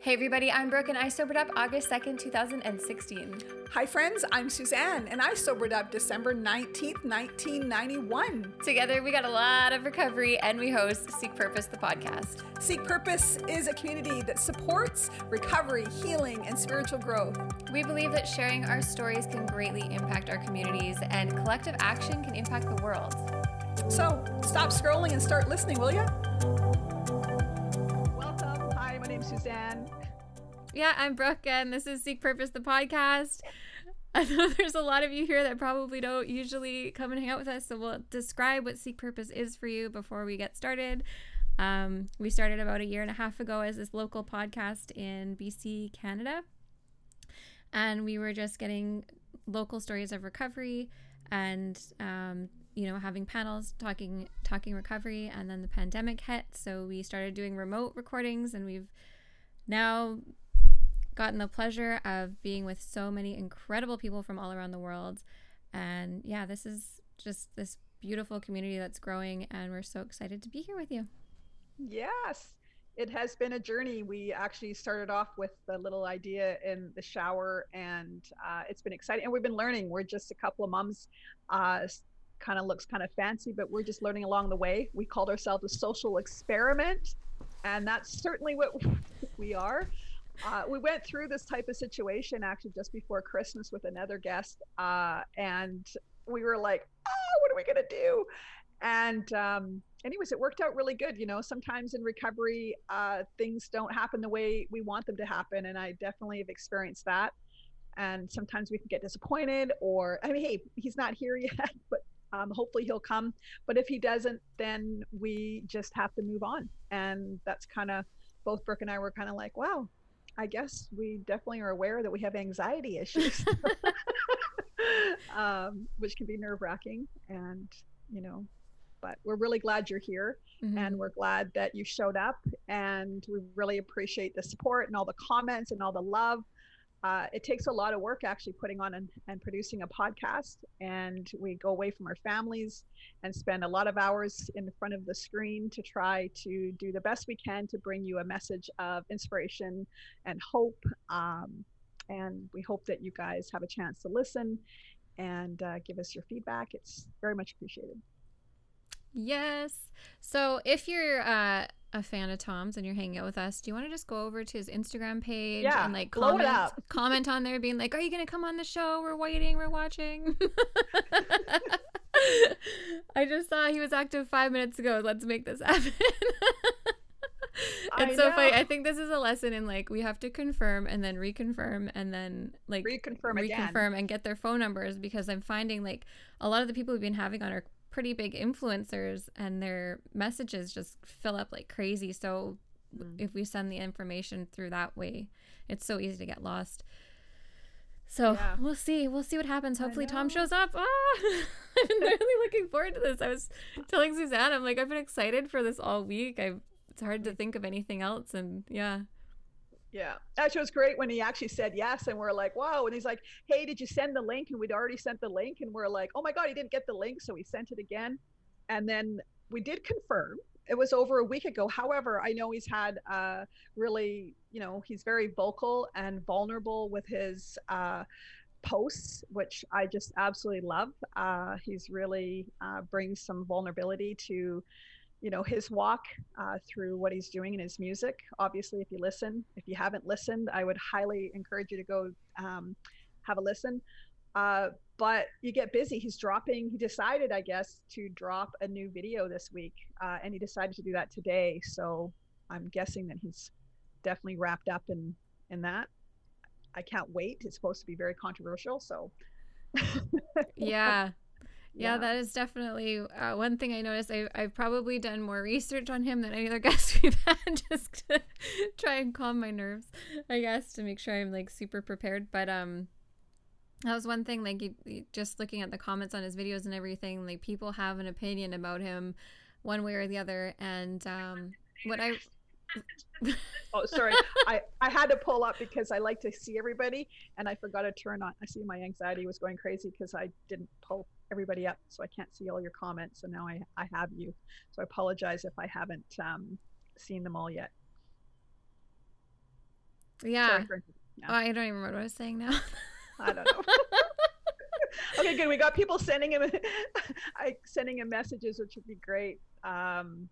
Hey everybody, I'm Brooke and I sobered up August 2nd, 2016. Hi friends, I'm Suzanne and I sobered up December 19th, 1991. Together we got a lot of recovery and we host Seek Purpose, the podcast. Seek Purpose is a community that supports recovery, healing, and spiritual growth. We believe that sharing our stories can greatly impact our communities and collective action can impact the world. So stop scrolling and start listening, will you? Welcome. Hi, my name's Suzanne. Yeah, I'm Brooke, and this is Seek Purpose, the podcast. I know there's a lot of you here that probably don't usually come and hang out with us, so we'll describe what Seek Purpose is for you before we get started. Um, we started about a year and a half ago as this local podcast in BC, Canada, and we were just getting local stories of recovery and um, you know having panels talking talking recovery and then the pandemic hit so we started doing remote recordings and we've now gotten the pleasure of being with so many incredible people from all around the world and yeah this is just this beautiful community that's growing and we're so excited to be here with you yes it has been a journey we actually started off with the little idea in the shower and uh, it's been exciting and we've been learning we're just a couple of moms uh, kind of looks kind of fancy, but we're just learning along the way. We called ourselves a social experiment, and that's certainly what we are. Uh, we went through this type of situation actually just before Christmas with another guest, uh, and we were like, "Oh, what are we gonna do?" And um, anyways, it worked out really good. You know, sometimes in recovery, uh, things don't happen the way we want them to happen, and I definitely have experienced that. And sometimes we can get disappointed, or I mean, hey, he's not here yet, but um, hopefully he'll come. But if he doesn't, then we just have to move on. And that's kind of both Brooke and I were kind of like, wow, I guess we definitely are aware that we have anxiety issues, um, which can be nerve wracking. And, you know, but we're really glad you're here mm-hmm. and we're glad that you showed up and we really appreciate the support and all the comments and all the love uh, it takes a lot of work actually putting on and, and, producing a podcast and we go away from our families and spend a lot of hours in front of the screen to try to do the best we can to bring you a message of inspiration and hope. Um, and we hope that you guys have a chance to listen and uh, give us your feedback. It's very much appreciated. Yes. So if you're uh a fan of Tom's and you're hanging out with us, do you want to just go over to his Instagram page yeah, and like comment comment on there being like, Are you gonna come on the show? We're waiting, we're watching. I just saw he was active five minutes ago. Let's make this happen. it's so funny. I think this is a lesson in like we have to confirm and then reconfirm and then like reconfirm reconfirm again. and get their phone numbers because I'm finding like a lot of the people we've been having on our pretty big influencers and their messages just fill up like crazy. So mm. if we send the information through that way, it's so easy to get lost. So yeah. we'll see. We'll see what happens. Hopefully Tom shows up. Ah, I've been really looking forward to this. I was telling Suzanne, I'm like, I've been excited for this all week. I it's hard to think of anything else, and yeah. Yeah, actually, it was great when he actually said yes, and we're like, "Wow!" And he's like, "Hey, did you send the link?" And we'd already sent the link, and we're like, "Oh my god, he didn't get the link!" So we sent it again, and then we did confirm. It was over a week ago. However, I know he's had uh, really, you know, he's very vocal and vulnerable with his uh, posts, which I just absolutely love. Uh, he's really uh, brings some vulnerability to you know his walk uh, through what he's doing in his music. Obviously if you listen if you haven't listened i would highly encourage you to go um, have a listen. Uh, but you get busy. He's dropping he decided i guess to drop a new video this week uh, and he decided to do that today. So i'm guessing that he's definitely wrapped up in in that. I can't wait. It's supposed to be very controversial so. Yeah yeah, that is definitely uh, one thing I noticed. I, I've probably done more research on him than any other guest we've had just to try and calm my nerves, I guess, to make sure I'm like super prepared. But um, that was one thing, like just looking at the comments on his videos and everything, like people have an opinion about him one way or the other. And um, what I oh sorry i i had to pull up because i like to see everybody and i forgot to turn on i see my anxiety was going crazy because i didn't pull everybody up, so I can't see all your comments. So now I, I have you. So I apologize if I haven't um, seen them all yet. Yeah. For- Oh, I don't even remember what I was saying now. I don't know. okay, good. We got people sending him, I sending him messages, which would be great. Um,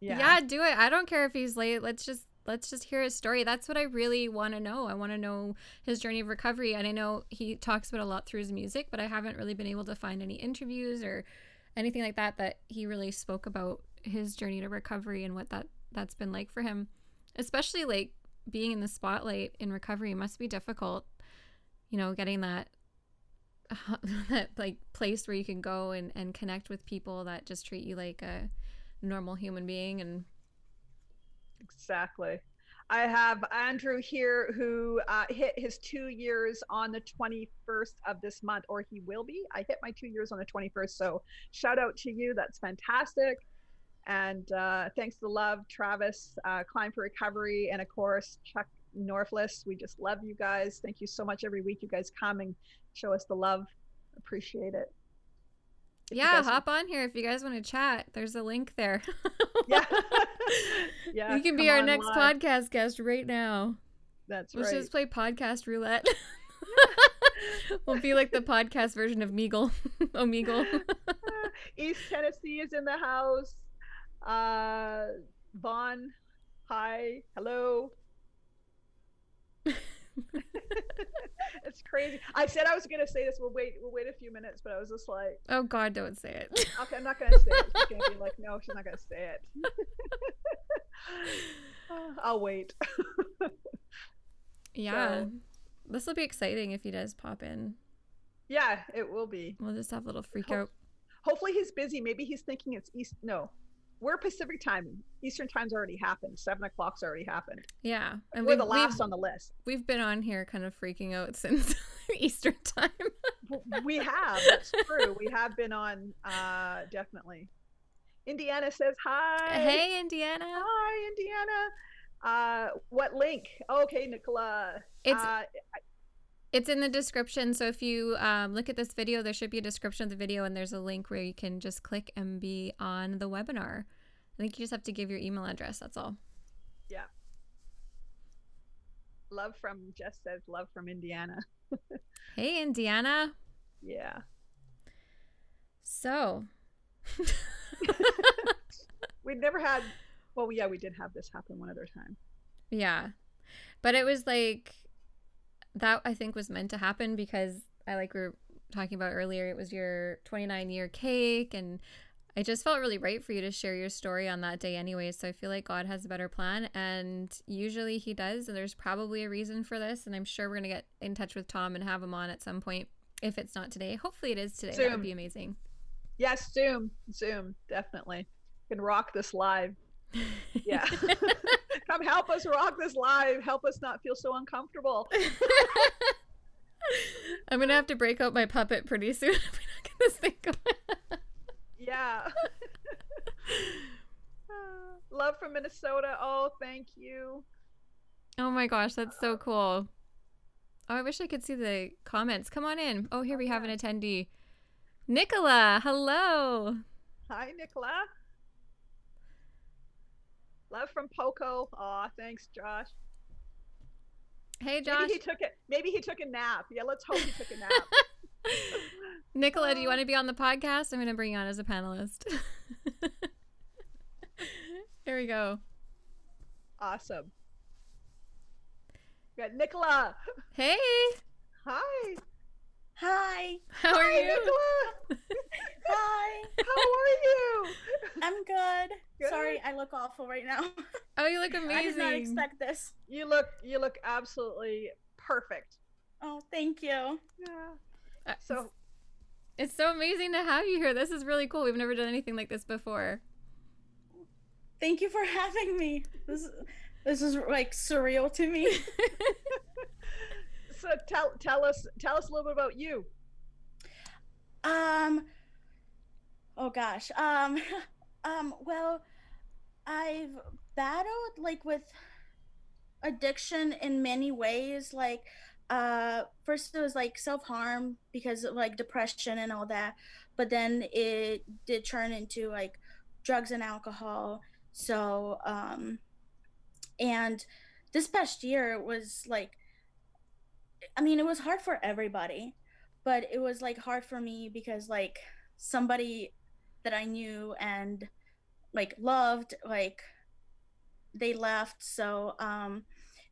yeah. yeah. do it. I don't care if he's late. Let's just let's just hear his story. That's what I really want to know. I want to know his journey of recovery. And I know he talks about a lot through his music, but I haven't really been able to find any interviews or anything like that that he really spoke about his journey to recovery and what that that's been like for him. Especially like being in the spotlight in recovery must be difficult. You know, getting that that like place where you can go and and connect with people that just treat you like a normal human being and Exactly. I have Andrew here who uh, hit his two years on the 21st of this month, or he will be. I hit my two years on the 21st. So shout out to you. That's fantastic. And uh, thanks to Love, Travis, uh, Climb for Recovery, and of course, Chuck Norfless. We just love you guys. Thank you so much every week. You guys come and show us the love. Appreciate it. Yeah hop on here if you guys want to chat there's a link there Yeah. yeah. you can be our next live. podcast guest right now That's let's right. just play podcast roulette we'll be like the podcast version of meagle omegle East Tennessee is in the house. Uh, Vaughn, hi, hello. it's crazy. I said I was gonna say this. We'll wait. We'll wait a few minutes, but I was just like, oh god don't say it okay, I'm not gonna say it. She's gonna be like, no, she's not gonna say it. I'll wait. yeah So- this will be exciting if he does pop in yeah, it will be. we'll just have a little freak Hope- out Hopefully he's busy. Maybe he's thinking it's East. No, we're Pacific time. Eastern time's already happened. Seven o'clock's already happened. yeah and we're the last on the list. we've been on here kind of freaking out since eastern time we have. That's true. We have been on. Uh, definitely. Indiana says hi. hey indiana Hi, Indiana. Uh, what link? Okay, Nicola. It's- uh, It's in the description. So if you um, look at this video, there should be a description of the video, and there's a link where you can just click and be on the webinar. I think you just have to give your email address. That's all. Yeah. Love from Jess says love from Indiana. Hey, Indiana. Yeah. So, We'd never had. Well, yeah, we did have this happen one other time. yeah. But it was like that, I think, was meant to happen because I like we were talking about earlier, it was your 29 year cake, and I just felt really right for you to share your story on that day anyway. So I feel like God has a better plan, and usually He does. And there's probably a reason for this. And I'm sure we're going to get in touch with Tom and have him on at some point. If it's not today, hopefully it is today. That would be amazing. Yes, Zoom. Zoom. Definitely. Can rock this live. Yeah. Come help us rock this live. Help us not feel so uncomfortable. I'm gonna have to break out my puppet pretty soon if we don't get this thing going. Yeah. Love from Minnesota. Oh, thank you. oh my gosh, that's so cool. Oh, I wish I could see the comments. Come on in. Oh, here we have an attendee. Nicola, hello. Hi, Nicola. Love from Poco. Aw, thanks, Josh. Hey, Josh. Maybe he took it. Maybe he took a nap. Yeah, let's hope he took a nap. Nicola, do you uh. want to be on the podcast? I'm going to bring you on as a panelist. Here we go. awesome. We got Nicola. Hey, Hi. Hi. how are Hi, you? Nicola. Hi. How are you? I'm good. Good. Sorry, I look awful right now. Oh, you look amazing. I did not expect this. You look. You look absolutely perfect. Oh, thank you. Yeah. Uh, So It's so amazing to have you here. This is really cool. We've never done anything like this before. Thank you for having me. This this is like surreal to me. So tell tell us tell us a little bit about you. Um Oh gosh. Um um well I've battled like with addiction in many ways like uh first it was like self-harm because of like depression and all that but then it did turn into like drugs and alcohol so um and this past year it was like I mean, it was hard for everybody, but it was like hard for me because like somebody that I knew and like loved like they left so um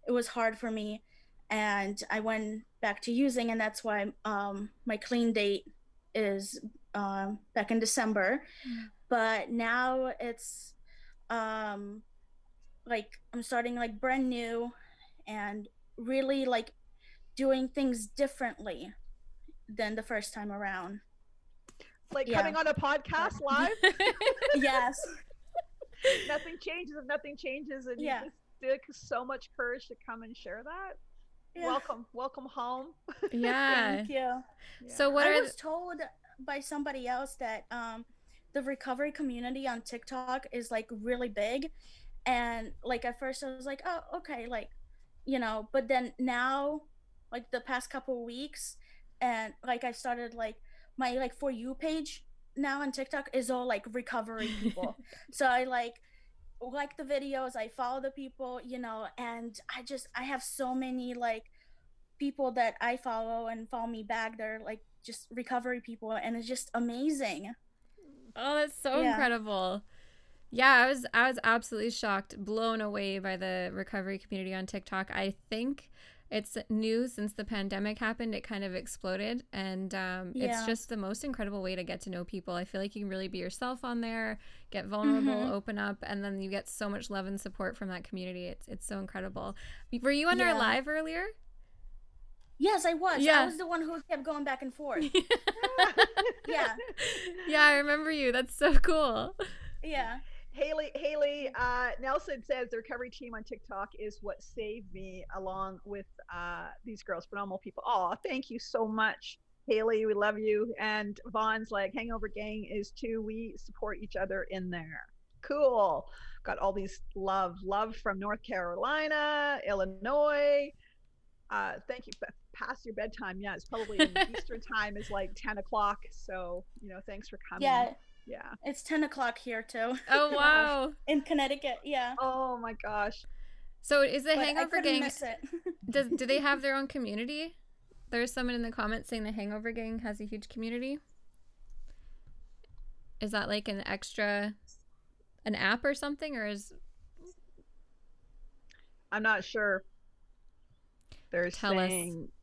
it was hard for me and I went back to using and that's why um my clean date is um back in December mm. but now it's um like I'm starting like brand new and really like doing things differently than the first time around. Like yeah. coming on a podcast live? yes. nothing changes if nothing changes and yeah. you just took so much courage to come and share that. Yeah. Welcome, welcome home. Yeah. Thank you. So what I are was told by somebody else that um the recovery community on TikTok is like really big and like at first I was like, "Oh, okay, like you know, but then now like the past couple weeks and like I started like my like for you page now on TikTok is all like recovery people. so I like like the videos, I follow the people, you know, and I just I have so many like people that I follow and follow me back. They're like just recovery people and it's just amazing. Oh, that's so yeah. incredible. Yeah, I was I was absolutely shocked, blown away by the recovery community on TikTok. I think it's new since the pandemic happened. It kind of exploded, and um, yeah. it's just the most incredible way to get to know people. I feel like you can really be yourself on there, get vulnerable, mm-hmm. open up, and then you get so much love and support from that community. It's it's so incredible. Were you on yeah. our live earlier? Yes, I was. Yeah. I was the one who kept going back and forth. yeah. Yeah, I remember you. That's so cool. Yeah. Haley, Haley uh, Nelson says the recovery team on TikTok is what saved me, along with uh, these girls, phenomenal people. Oh, thank you so much, Haley. We love you. And Vaughn's like, Hangover Gang is too. We support each other in there. Cool. Got all these love, love from North Carolina, Illinois. Uh, thank you. Past your bedtime. Yeah, it's probably Eastern time is like 10 o'clock. So, you know, thanks for coming. Yeah yeah. It's 10 o'clock here, too. Oh, wow. In Connecticut, yeah. Oh, my gosh. So is the but Hangover Gang. does do they have their own community? There's someone in the comments saying the Hangover Gang has a huge community. Is that like an extra, an app or something, or is? I'm not sure. They're Tell saying. Us.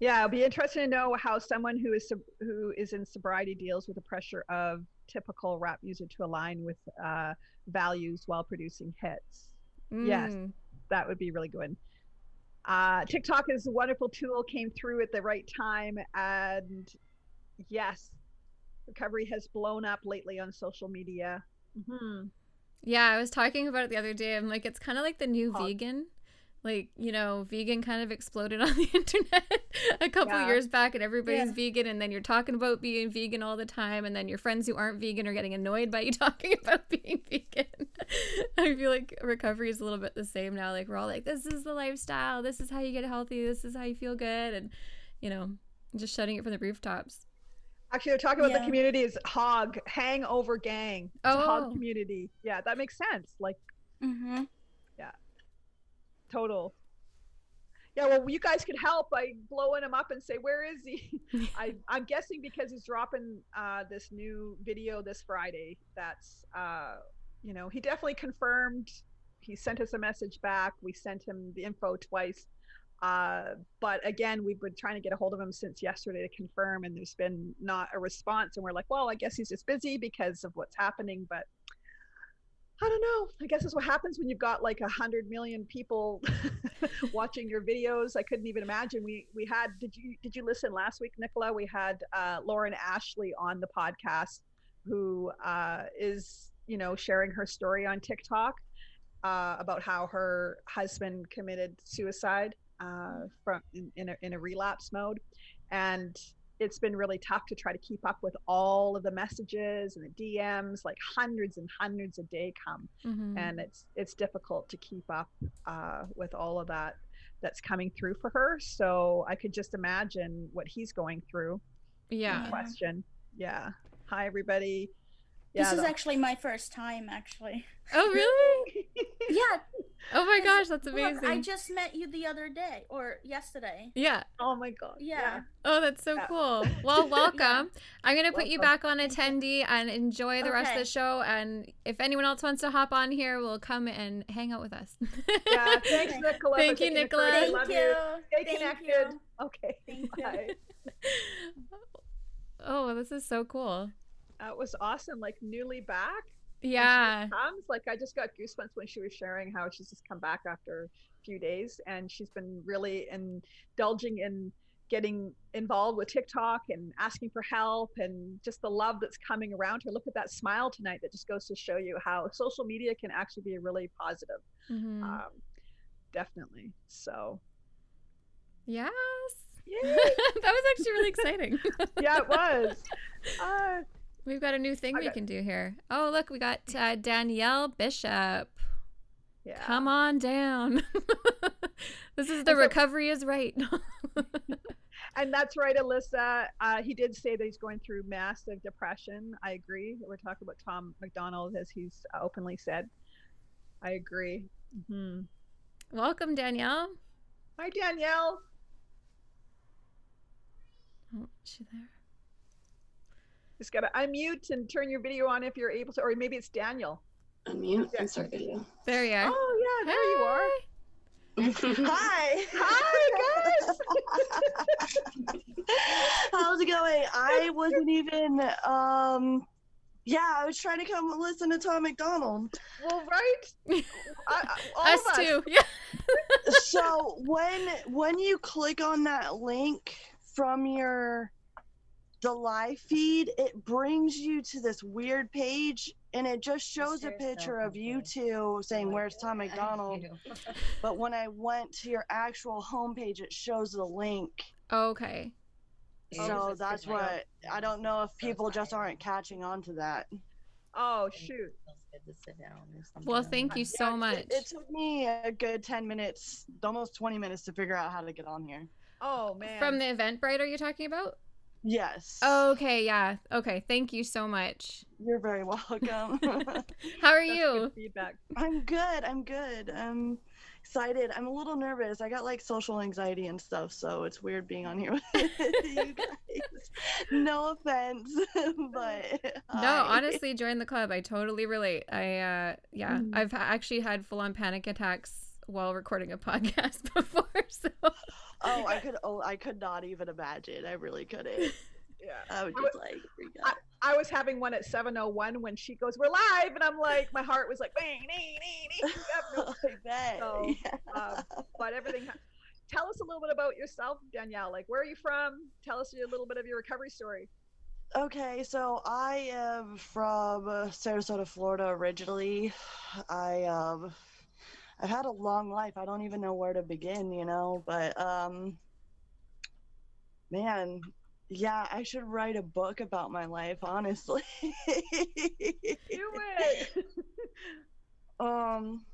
Yeah, it'll be interesting to know how someone who is who is in sobriety deals with the pressure of typical rap music to align with uh, values while producing hits. Mm. Yes, that would be really good. Uh, TikTok is a wonderful tool, came through at the right time, and yes, recovery has blown up lately on social media. Mm-hmm. Yeah, I was talking about it the other day. I'm like, it's kind of like the new vegan like you know vegan kind of exploded on the internet a couple yeah. years back and everybody's yeah. vegan and then you're talking about being vegan all the time and then your friends who aren't vegan are getting annoyed by you talking about being vegan i feel like recovery is a little bit the same now like we're all like this is the lifestyle this is how you get healthy this is how you feel good and you know just shutting it from the rooftops Actually, they're talking about yeah. the community is hog hangover gang. It's oh. hog community. Yeah, that makes sense. Like, mm-hmm total. Yeah, well, you guys could help by blowing him up and say, "Where is he?" I, I'm guessing because he's dropping uh, this new video this Friday. That's, uh, you know, he definitely confirmed. He sent us a message back. We sent him the info twice. Uh, but again, we've been trying to get a hold of him since yesterday to confirm, and there's been not a response. And we're like, well, I guess he's just busy because of what's happening. But I don't know. I guess that's what happens when you've got like a hundred million people watching your videos. I couldn't even imagine. We we had did you did you listen last week, Nicola? We had uh, Lauren Ashley on the podcast, who uh, is you know sharing her story on TikTok uh, about how her husband committed suicide uh, from in, in a, in a relapse mode, and it's been really tough to try to keep up with all of the messages and the DMs, like hundreds and hundreds a day come, mm-hmm. and it's it's difficult to keep up uh, with all of that that's coming through for her. So I could just imagine what he's going through. Yeah. Question. Yeah. Hi everybody. Yeah, this is actually my first time, actually. Oh really? Yeah. Oh my gosh, that's look, amazing. I just met you the other day or yesterday. yeah. Oh my god. Yeah. Oh, that's so Yeah. cool. Well, welcome. I'm going to put you back on attendee and enjoy the rest of the show. And if anyone else wants to hop on here, we'll come and hang out with us. Yeah. Thanks, Thank Nicola. for Thank you, taking the Nicola. courage. Thank love you. Stay Thank connected. you. Okay. Thank you. Bye. oh, this is so cool. That was awesome. Like newly back. Yeah. comes like i just got goosebumps when she was sharing how she's just come back after a few days and she's been really indulging in getting involved with tiktok and asking for help and just the love that's coming around her look at that smile tonight that just goes to show you how social media can actually be really positive Mhm. um, definitely so yes. Yay. that was actually really exciting. yeah it was uh, We've got a new thing we can do here. Oh, look, we got uh, Danielle Bishop. yeah Come on down. this is the so- recovery is right. and that's right alyssa uh, he did say that he's going through massive depression i agree we're talking about tom macdonald as he's openly said i agree hmm Welcome, Danielle. hi danielle Oh, she there? Just gotta unmute and turn your video on if you're able to or maybe it's daniel Unmute Yeah. and start video. There you are. oh yeah there you are Hi. hi guys How's it going? I wasn't even um yeah, I was trying to come listen to Tom MacDonald. well right I, I, all us, of us too. Yeah. so when when you click on that link from your the live feed, it brings you to this weird page and it just shows a picture of you two saying where's Tom MacDonald. But when I went to your actual homepage, it shows the link. Okay. So that's what I don't know if people just aren't catching on to that. oh shoot Well, thank you so Yeah, much. It, it took me a good 10 minutes, almost 20 minutes to figure out how to get on here. oh man From the Eventbrite, are you talking about? Yes. Okay, yeah. Okay, thank you so much. You're very welcome. How are you? feedback I'm good. I'm good. I'm excited. I'm a little nervous. I got like social anxiety and stuff, so it's weird being on here with you guys. No offense, but No, hi. honestly, join the club. I totally relate. I, uh, yeah, Mm. I've actually had full on panic attacks while recording a podcast before. So, Oh, I could. Oh, I could not even imagine. I really couldn't. yeah I would I just like freak out. I was having one at 7:01 when she goes, "We're live," and I'm like, my heart was like, "Nee, nee, nee, nee." You no- I bet. So, yeah. um, but everything. ha- Tell us a little bit about yourself, Danielle. Like, where are you from? Tell us a little bit of your recovery story. Okay, so I am from uh, Sarasota, Florida originally. I um I've had a long life. I don't even know where to begin, you know, but um man, yeah, I should write a book about my life, honestly. Do it. um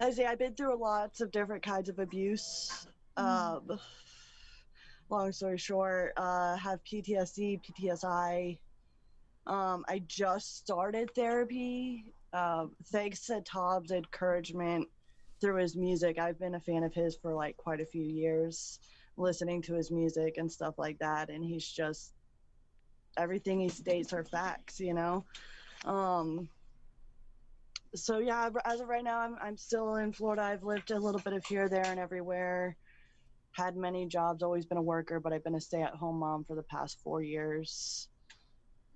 I say I've been through lots of different kinds of abuse. Um long story short, uh have PTSD, PTSI. Um I just started therapy. Um thanks to Tom's encouragement through his music. I've been a fan of his for like quite a few years, listening to his music and stuff like that and he's just everything he states are facts, you know. Um so yeah, as of right now, I'm I'm still in Florida. I've lived a little bit of here, there, and everywhere. Had many jobs, always been a worker, but I've been a stay-at-home mom for the past four years.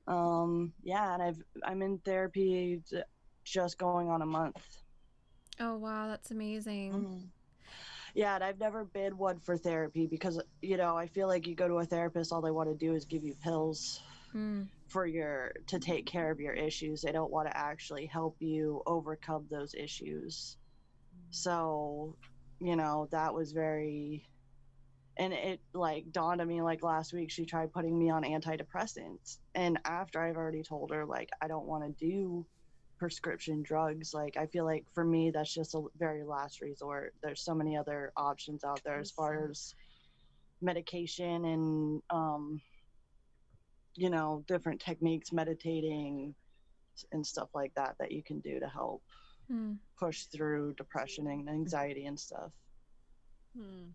Um, yeah, and I've I'm in therapy, just going on a month. oh wow, that's amazing. Mm-hmm. Yeah, and I've never been one for therapy because you know I feel like you go to a therapist, all they want to do is give you pills Mm. for your to take care of your issues. They don't want to actually help you overcome those issues. So, you know, that was very and it like dawned on me like last week she tried putting me on antidepressants and after I've already told her like I don't want to do prescription drugs like I feel like for me that's just a very last resort. There's so many other options out there as far as medication and um you know different techniques meditating and stuff like that that you can do to help Hmm. push through depression and anxiety and stuff. Hmm.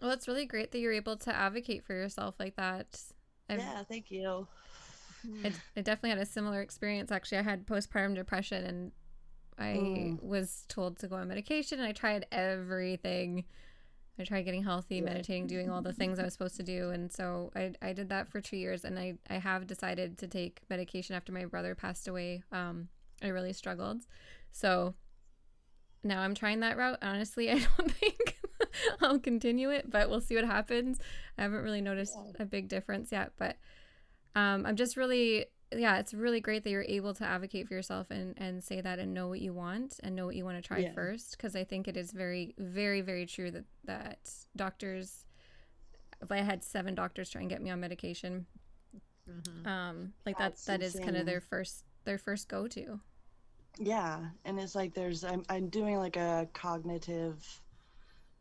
Well, it's really great that you're able to advocate for yourself like that. I've, yeah, thank you. I, I definitely had a similar experience. Actually, I had postpartum depression and I Mm. was told to go on medication and I tried everything. I tried getting healthy, Yeah. meditating, doing all the things I was supposed to do. And so I, I did that for two years and I, I have decided to take medication after my brother passed away. Um, I really struggled. So now I'm trying that route. Honestly, I don't think I'll continue it, but we'll see what happens. I haven't really noticed a big difference yet, but um, I'm just really, yeah, it's really great that you're able to advocate for yourself and, and say that and know what you want and know what you want to try Yeah. first. Cause I think it is very, very, very true that, that doctors, if I had seven doctors try and get me on medication, Mhm. um, like That's that, that is kind of their first, their first go-to. Yeah, and it's like there's I'm I'm doing like a cognitive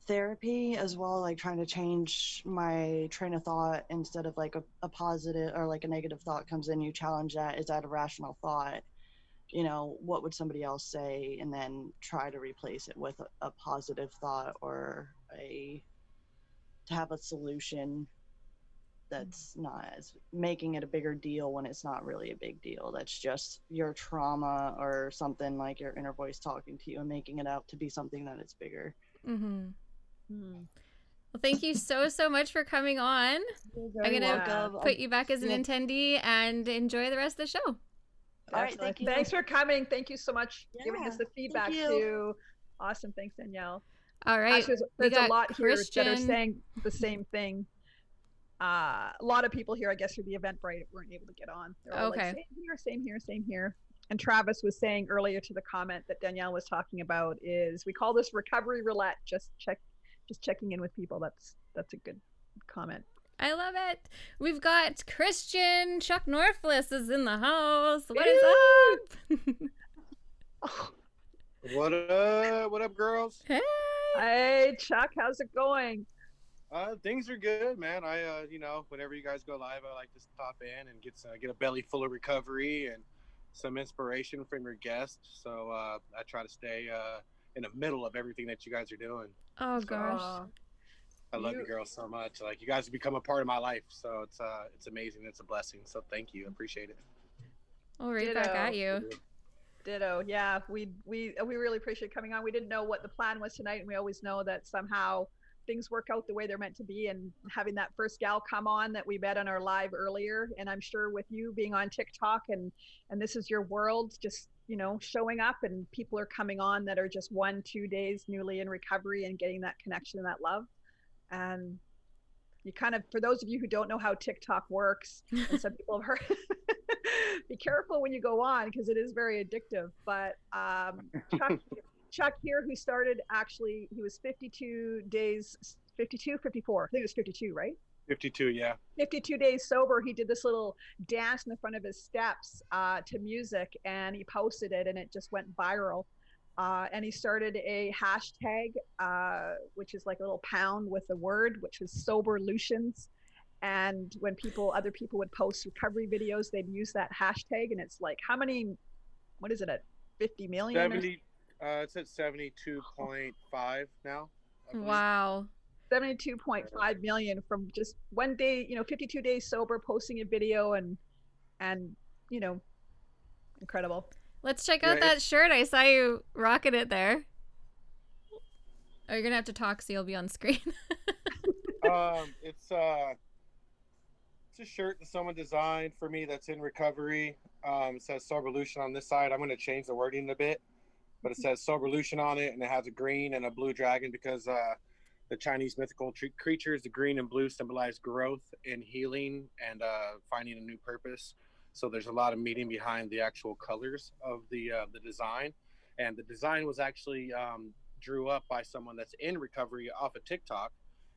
therapy as well, like trying to change my train of thought instead of like a, a positive or like a negative thought comes in, you challenge that. Is that a rational thought? You know, what would somebody else say? And then try to replace it with a, a positive thought or a to have a solution that's not as making it a bigger deal when it's not really a big deal. That's just your trauma or something like your inner voice talking to you and making it out to be something that it's bigger. Mm-hmm. Hmm. Well, thank you so, so much for coming on. I'm going to welcome. put you back as an Yeah. attendee and enjoy the rest of the show. All right, thank you. Thanks for coming. Thank you so much for giving us the feedback you. too. Awesome. Thanks, Danielle. All right. Actually, there's, there's a got lot here that are saying the same thing. Uh, a lot of people here, I guess, through the Eventbrite weren't able to get on. They're all Okay. like, same here, same here, same here. And Travis was saying earlier to the comment that Danielle was talking about is we call this recovery roulette. Just check, just checking in with people. That's that's a good comment. I love it. We've got Christian Chuck Norfless is in the house. What is up? What up? What up, girls? hey. Hey, Chuck, how's it going? Uh, things are good, man. I, uh, you know, whenever you guys go live, I like to pop in and get uh, get a belly full of recovery and some inspiration from your guests. So uh, I try to stay uh, in the middle of everything that you guys are doing. Oh gosh. Aw. I love you You- girls so much. Like you guys have become a part of my life, so it's uh, it's amazing. It's a blessing. So thank you. I appreciate it. Well, right back at you. Ditto. Yeah, we we we really appreciate coming on. We didn't know what the plan was tonight, and we always know that somehow things work out the way they're meant to be. And having that first gal come on that we met on our live earlier, and I'm sure with you being on TikTok and and this is your world, just you know showing up and people are coming on that are just one two days newly in recovery and getting that connection and that love, and you kind of for those of you who don't know how TikTok works, and some people have heard be careful when you go on because it is very addictive. But um, chuck, chuck here who started actually he was 52 days 52 54 i think it was 52 right 52, yeah. 52 days sober he did this little dance in the front of his steps uh, to music and he posted it and it just went viral uh, and he started a hashtag uh, which is like a little pound with a word which was Soberlutions and when people other people would post recovery videos they'd use that hashtag and it's like how many what is it at 50 million 70. Uh, it's at 72.5 now. Wow. 72.5 million from just one day you know 52 days sober posting a video and and you know incredible Let's check Yeah, out that shirt. I saw you rocking it there. Oh, you're gonna have to talk so you'll be on screen. um, it's uh, it's a shirt that someone designed for me that's in recovery. Um, it says Soberlution on this side. I'm going to change the wording a bit, but it says Soberlution on it, and it has a green and a blue dragon because uh, the Chinese mythical tre- creatures, the green and blue, symbolize growth and healing and uh, finding a new purpose. So there's a lot of meaning behind the actual colors of the uh, the design, and the design was actually um, drew up by someone that's in recovery off of TikTok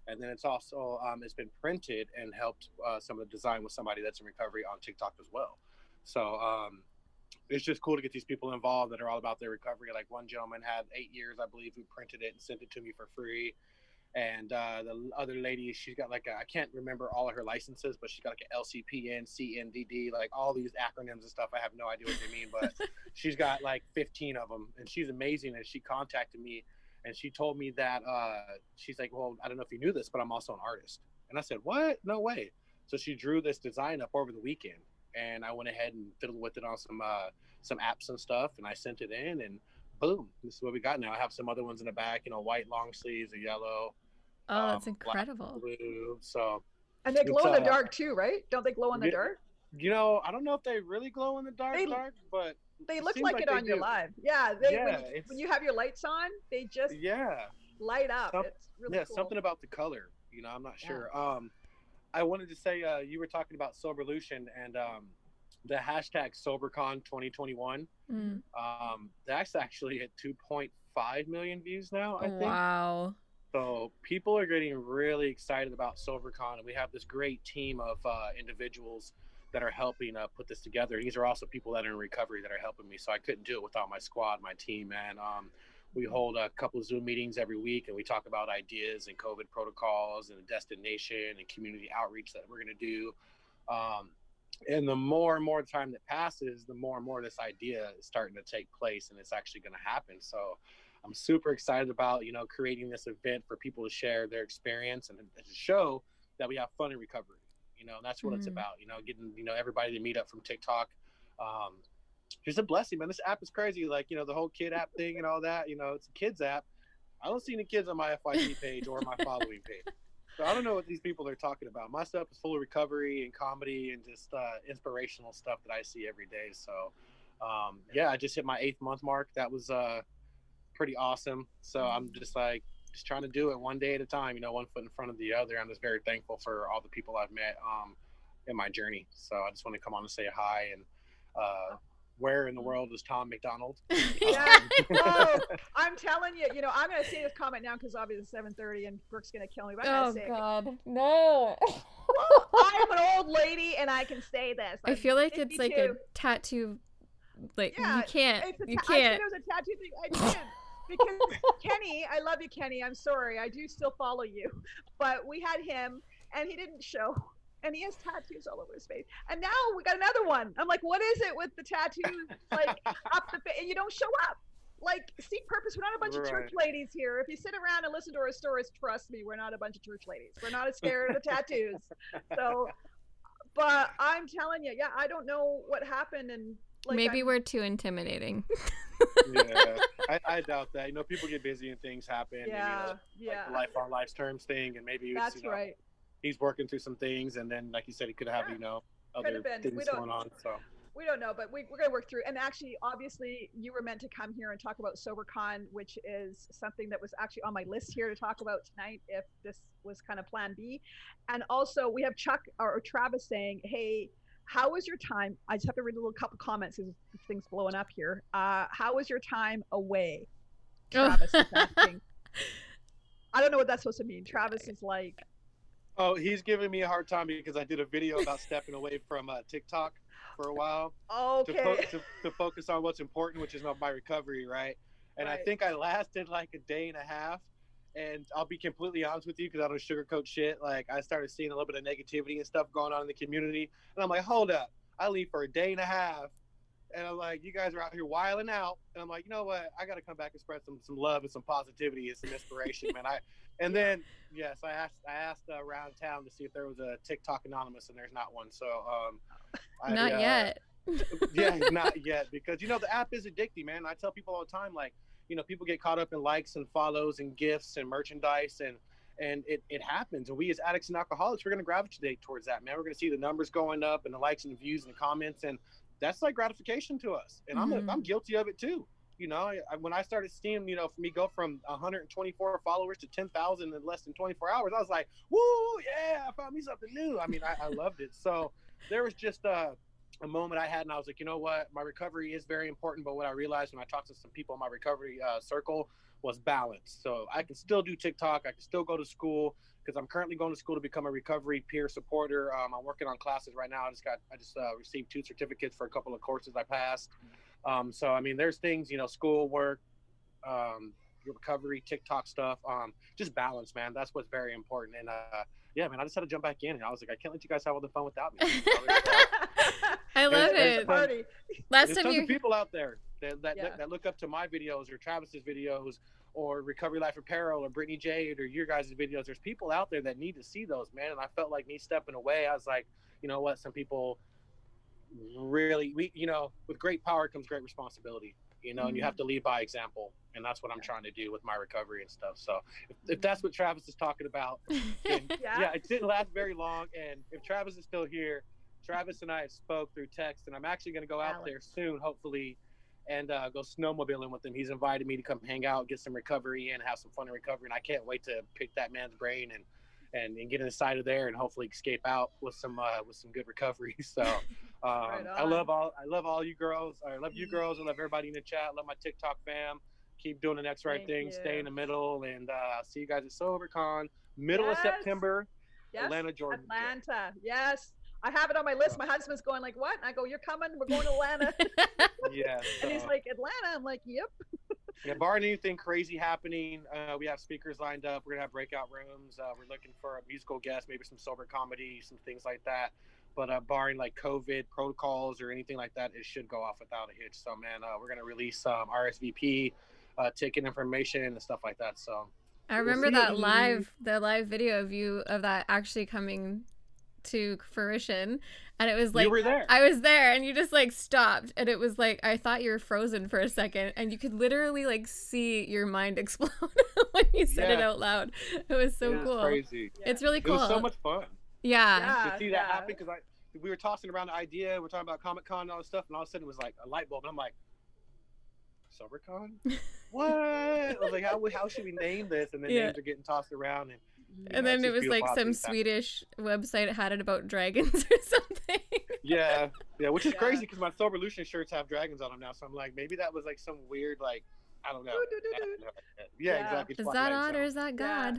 and then it's also um, it's been printed and helped uh, some of the design with somebody that's in recovery on TikTok as well. So um, it's just cool to get these people involved that are all about their recovery. Like one gentleman had eight years, I believe, who printed it and sent it to me for free. And uh, the other lady, she's got like I can't remember all of her licenses, but she's got like a LCPN, CNDD, like all these acronyms and stuff. I have no idea what they mean, but she's got like 15 of them, and she's amazing. And she contacted me, and she told me that uh, she's like, well, I don't know if you knew this, but I'm also an artist. And I said, what? No way. So she drew this design up over the weekend, and I went ahead and fiddled with it on some uh, some apps and stuff, and I sent it in, and boom, this is what we got now. I have some other ones in the back, you know, white long sleeves, a yellow, Oh, that's um, black, incredible. blue. So And they glow in the uh, dark too, right? Don't they glow in the Yeah. dark? you know, I don't know if they really glow in the dark, They- dark, but They look seems like, like it they on your do. live. Yeah, they Yeah, when, you, when you have your lights on, they just yeah, light up. Some- it's really yeah, cool. something about the color. You know, I'm not Yeah. sure. Um, I wanted to say uh, you were talking about Soberlution and um, the hashtag SoberCon 2021. Mm. Um, that's actually at 2.5 million views now. I think. Wow. So people are getting really excited about SoberCon, and we have this great team of uh, individuals that are helping uh, put this together. These are also people that are in recovery that are helping me. So I couldn't do it without my squad, my team, and um, we hold a couple of Zoom meetings every week, and we talk about ideas and COVID protocols and the destination and community outreach that we're going to do. Um, and the more and more time that passes, the more and more this idea is starting to take place, and it's actually going to happen. So I'm super excited about you know creating this event for people to share their experience and to show that we have fun in recovery. You know, that's what it's Mhm. about. You know, getting you know everybody to meet up from TikTok. Um, it's a blessing, man. This app is crazy. Like you know the whole kid app thing and all that. You know, it's a kids app. I don't see any kids on my FYP page or my following page. So I don't know what these people are talking about. My stuff is full of recovery and comedy and just uh, inspirational stuff that I see every day. So um, yeah, I just hit my eighth month mark. That was uh, pretty awesome. So I'm just like just trying to do it one day at a time. You know, one foot in front of the other. I'm just very thankful for all the people I've met um, in my journey. So I just want to come on and say hi and. Uh, where in the world is Tom MacDonald? Yeah. oh, I'm telling you, you know, I'm gonna say this comment now because obviously it's 7:30 and Brooke's gonna kill me. But I'm Oh gonna say it. God, no. Well, I'm an old lady and I can say this. I I'm feel like it's like a tattoo. Like Yeah, you can't, It's a you ta- I said can't. it was a tattoo thing. I did because Kenny, I love you, Kenny. I'm sorry, I do still follow you, but we had him and he didn't show, and he has tattoos all over his face. And now we got another one. I'm like, what is it with the tattoos? Like up the face, and you don't show up. Like, seek purpose. We're not a bunch of church ladies here. If you sit around and listen to our stories, trust me, we're not a bunch of church ladies. We're not as scared of the tattoos. So, but I'm telling you, yeah, I don't know what happened, and like, Maybe I'm- we're too intimidating. yeah, I, I doubt that. You know, people get busy and things happen. and, you Yeah, know, yeah, Like the life on life's terms thing, and maybe it's, that's you know, right. he's working through some things, and then, like you said, he could have, Yeah. you know, other. We things don't- going on. So, We don't know, but we, we're going to work through. And actually, obviously, you were meant to come here and talk about SoberCon, which is something that was actually on my list here to talk about tonight if this was kind of plan B. And also, we have Chuck or Travis saying, hey, how was your time? I just have to read a little couple comments because this thing's blowing up here. Uh, how was your time away? Oh. Travis is. I don't know what that's supposed to mean. Travis is like, oh, he's giving me a hard time because I did a video about stepping away from uh, TikTok for a while. to, fo- to, to focus on what's important, which is my recovery, right? And I think I lasted like a day and a half. And I'll be completely honest with you because I don't sugarcoat shit. Like I started seeing a little bit of negativity and stuff going on in the community, and I'm like, hold up, I leave for a day and a half, and I'm like, you guys are out here wiling out, and I'm like, you know what? I got to come back and spread some some love and some positivity and some inspiration, man. I and then yes, I asked I asked uh, around town to see if there was a TikTok anonymous, and there's not one. So um, I, Not uh, yet. yeah, not yet because you know the app is addicting, man. I tell people all the time, like, you know, people get caught up in likes and follows and gifts and merchandise and and it, it happens. And we as addicts and alcoholics, we're gonna gravitate towards that, man. We're gonna see the numbers going up and the likes and the views and the comments, and that's like gratification to us. And Mhm. I'm I'm guilty of it too. You know, I, I- when I started seeing, you know, for me go from 124 followers to 10,000 in less than 24 hours, I was like, woo, yeah, I found me something new. I mean, I, I loved it. So there was just uh, a moment I had, and I was like, you know what, my recovery is very important. But what I realized when I talked to some people in my recovery uh, circle was balance. So I can still do TikTok, I can still go to school because I'm currently going to school to become a recovery peer supporter. Um, I'm working on classes right now. I just got, I just uh, received two certificates for a couple of courses I passed. Um, so I mean, there's things, you know, school work, um, recovery, TikTok stuff, um, just balance, man. That's what's very important. And uh, yeah, man, I just had to jump back in, and I was like, I can't let you guys have all the fun without me. I love There's- it. Party. Last There's time tons you of people out there that that, Yeah. that look up to my videos or Travis's videos or Recovery Life Apparel or Brittany Jade or your guys' videos. There's people out there that need to see those, man. And I felt like me stepping away. I was like, you know what? Some people really, we, you know, with great power comes great responsibility. You know, and you mm-hmm. have to lead by example, and that's what I'm trying to do with my recovery and stuff. So, if, if that's what Travis is talking about, then Yeah. yeah, it didn't last very long. And if Travis is still here, Travis and I have spoke through text, and I'm actually going to go out Alex. there soon, hopefully, and uh, go snowmobiling with him. He's invited me to come hang out, get some recovery in, have some fun in recovery, and I can't wait to pick that man's brain and and, and get inside of there and hopefully escape out with some uh, with some good recovery. So um, Right I love all I love all you girls. I love you girls. I love everybody in the chat. I love my TikTok fam. Keep doing the next right Thank thing. you. Stay in the middle, and uh, see you guys at SoberCon, middle Yes. of September. Yes. Atlanta, Georgia. Atlanta. Yes. I have it on my list. My husband's going like, "What?" And I go, "You're coming. We're going to Atlanta." Yeah. and he's so- like, "Atlanta." I'm like, "Yep." Yeah, barring anything crazy happening, uh, we have speakers lined up. We're gonna have breakout rooms. Uh, we're looking for a musical guest, maybe some sober comedy, some things like that. But uh, barring like COVID protocols or anything like that, it should go off without a hitch. So man, uh, we're gonna release um, RSVP uh, ticket information and stuff like that. So I We'll remember that live the live video of you of that actually coming to fruition and it was like you were there. I was there and you just like stopped and it was like I thought you were frozen for a second and you could literally like see your mind explode when you said it out loud. It was so it was cool. crazy. It's really cool. It cool. was so much fun. yeah. Yeah. to see that happen because I we were tossing around the idea. We're talking about Comic Con and all this stuff, and all of a sudden it was like a light bulb, and I'm like, SoberCon? what? I was like, how, how should we name this? And then Yeah. names are getting tossed around, and And then it was like some how. Swedish website had it about dragons or something. yeah, yeah, which is Yeah. crazy because my Soberlution shirts have dragons on them now. So I'm like, maybe that was like some weird like. I don't know. Yeah, Yeah. exactly. Is that odd so. or is that Yeah.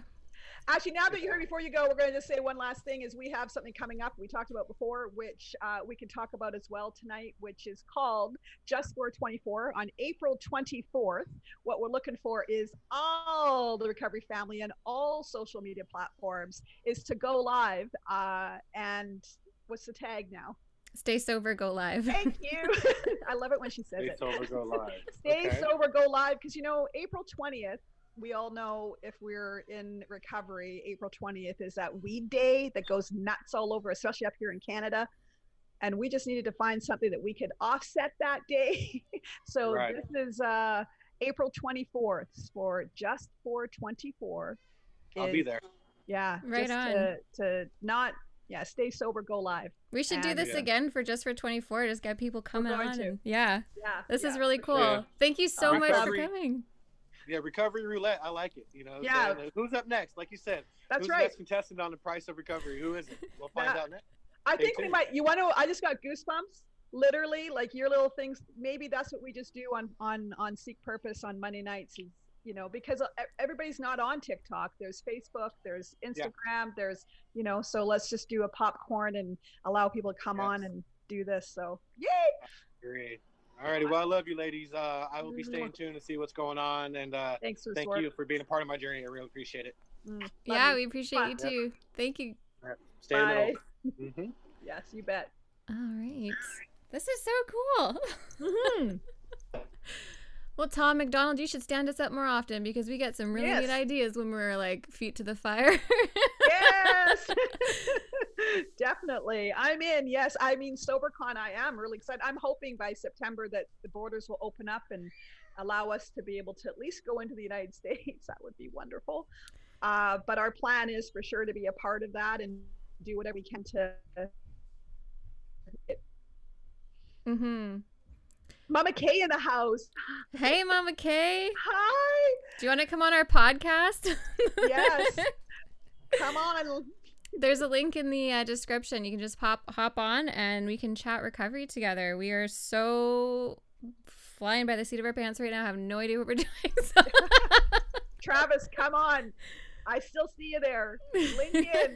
God? Actually, now that you're here, before you go, we're going to just say one last thing: is we have something coming up we talked about before, which uh, we can talk about as well tonight, which is called Just for 24 on April 24th. What we're looking for is all the recovery family and all social media platforms is to go live. Uh, and what's the tag now? Stay sober, go live. Thank you. I love it when she says Stay it. Stay sober, go live. Stay Okay. sober, go live. Because you know, April 20th, we all know if we're in recovery, April 20th is that weed day that goes nuts all over, especially up here in Canada. And we just needed to find something that we could offset that day. so Right. this is uh, April 24th for just for 24. I'll be there. Yeah. Right just on. To, to not, yeah, stay sober, go live. We should do this Yeah. again for just for 24. Just get people coming on. to. and- yeah. Yeah. This is really cool. sure. Yeah. Thank you so Uh, much for coming. Yeah, recovery roulette. I like it. You know. Yeah. so, who's up next? Like you said. That's who's right. the next contestant on the price of recovery? Who is it? We'll find out next. I think we might. You want to? I just got goosebumps. Literally, like your little things. Maybe that's what we just do on on on Seek Purpose on Monday nights. Is you know because everybody's not on TikTok. There's Facebook. There's Instagram. There's you know. So let's just do a popcorn and allow people to come on and do this. So yay! Great. All righty. Well, I love you, ladies. Uh, I will be staying tuned to see what's going on, and uh, Thanks for thank support. you for being a part of my journey. I really appreciate it. Mm, Yeah, you. we appreciate you Bye. too. Thank you. All right. Stay in the Bye. middle. hmm Yes, you bet. All right. This is so cool. Mhm. Well, Tom MacDonald, you should stand us up more often because we get some really Yes. good ideas when we're like feet to the fire. yes definitely. I'm in. Yes. I mean sobercon i am really excited. I'm hoping by september that the borders will open up and allow us to be able to at least go into the united states. That would be wonderful. Uh, but our plan is for sure to be a part of that and do whatever we can to mm-hmm. mama kay in the house. Hey, Mama Kay. hi. Do you want to come on our podcast? Yes. come on There's a link in the uh, description. You can just pop hop on and we can chat recovery together. We are so flying by the seat of our pants right now. I have no idea what we're doing. So. travis come on i still see you there link in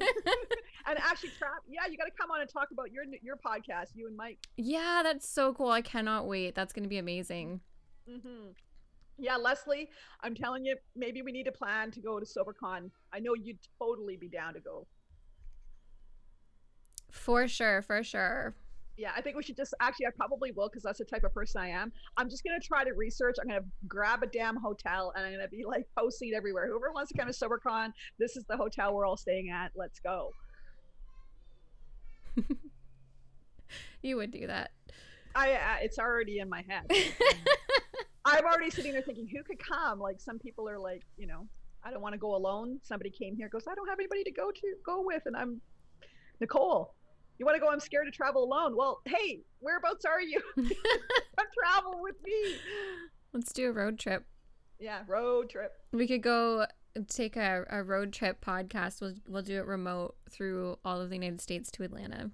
and actually Trav, yeah you got to come on and talk about your your podcast you and mike yeah, that's so cool. I cannot wait. That's going to be amazing. hmm Yeah, Leslie, I'm telling you, maybe we need a plan to go to SoberCon. I know you'd totally be down to go. For sure, for sure. Yeah, I think we should just actually, I probably will because that's the type of person I am. I'm just going to try to research. I'm going to grab a damn hotel and I'm going to be like posting everywhere. Whoever wants to come to SoberCon, this is the hotel we're all staying at. Let's go. you would do that. I, uh, it's already in my head. I'm already sitting there thinking, who could come? Like some people are like, you know, I don't want to go alone. Somebody came here, goes, I don't have anybody to go to go with, and I'm Nicole. You want to go? I'm scared to travel alone. Well, hey, whereabouts are you? Travel with me. Let's do a road trip. Yeah, road trip. We could go take a, a road trip podcast. We'll we'll do it remote through all of the United States to Atlanta.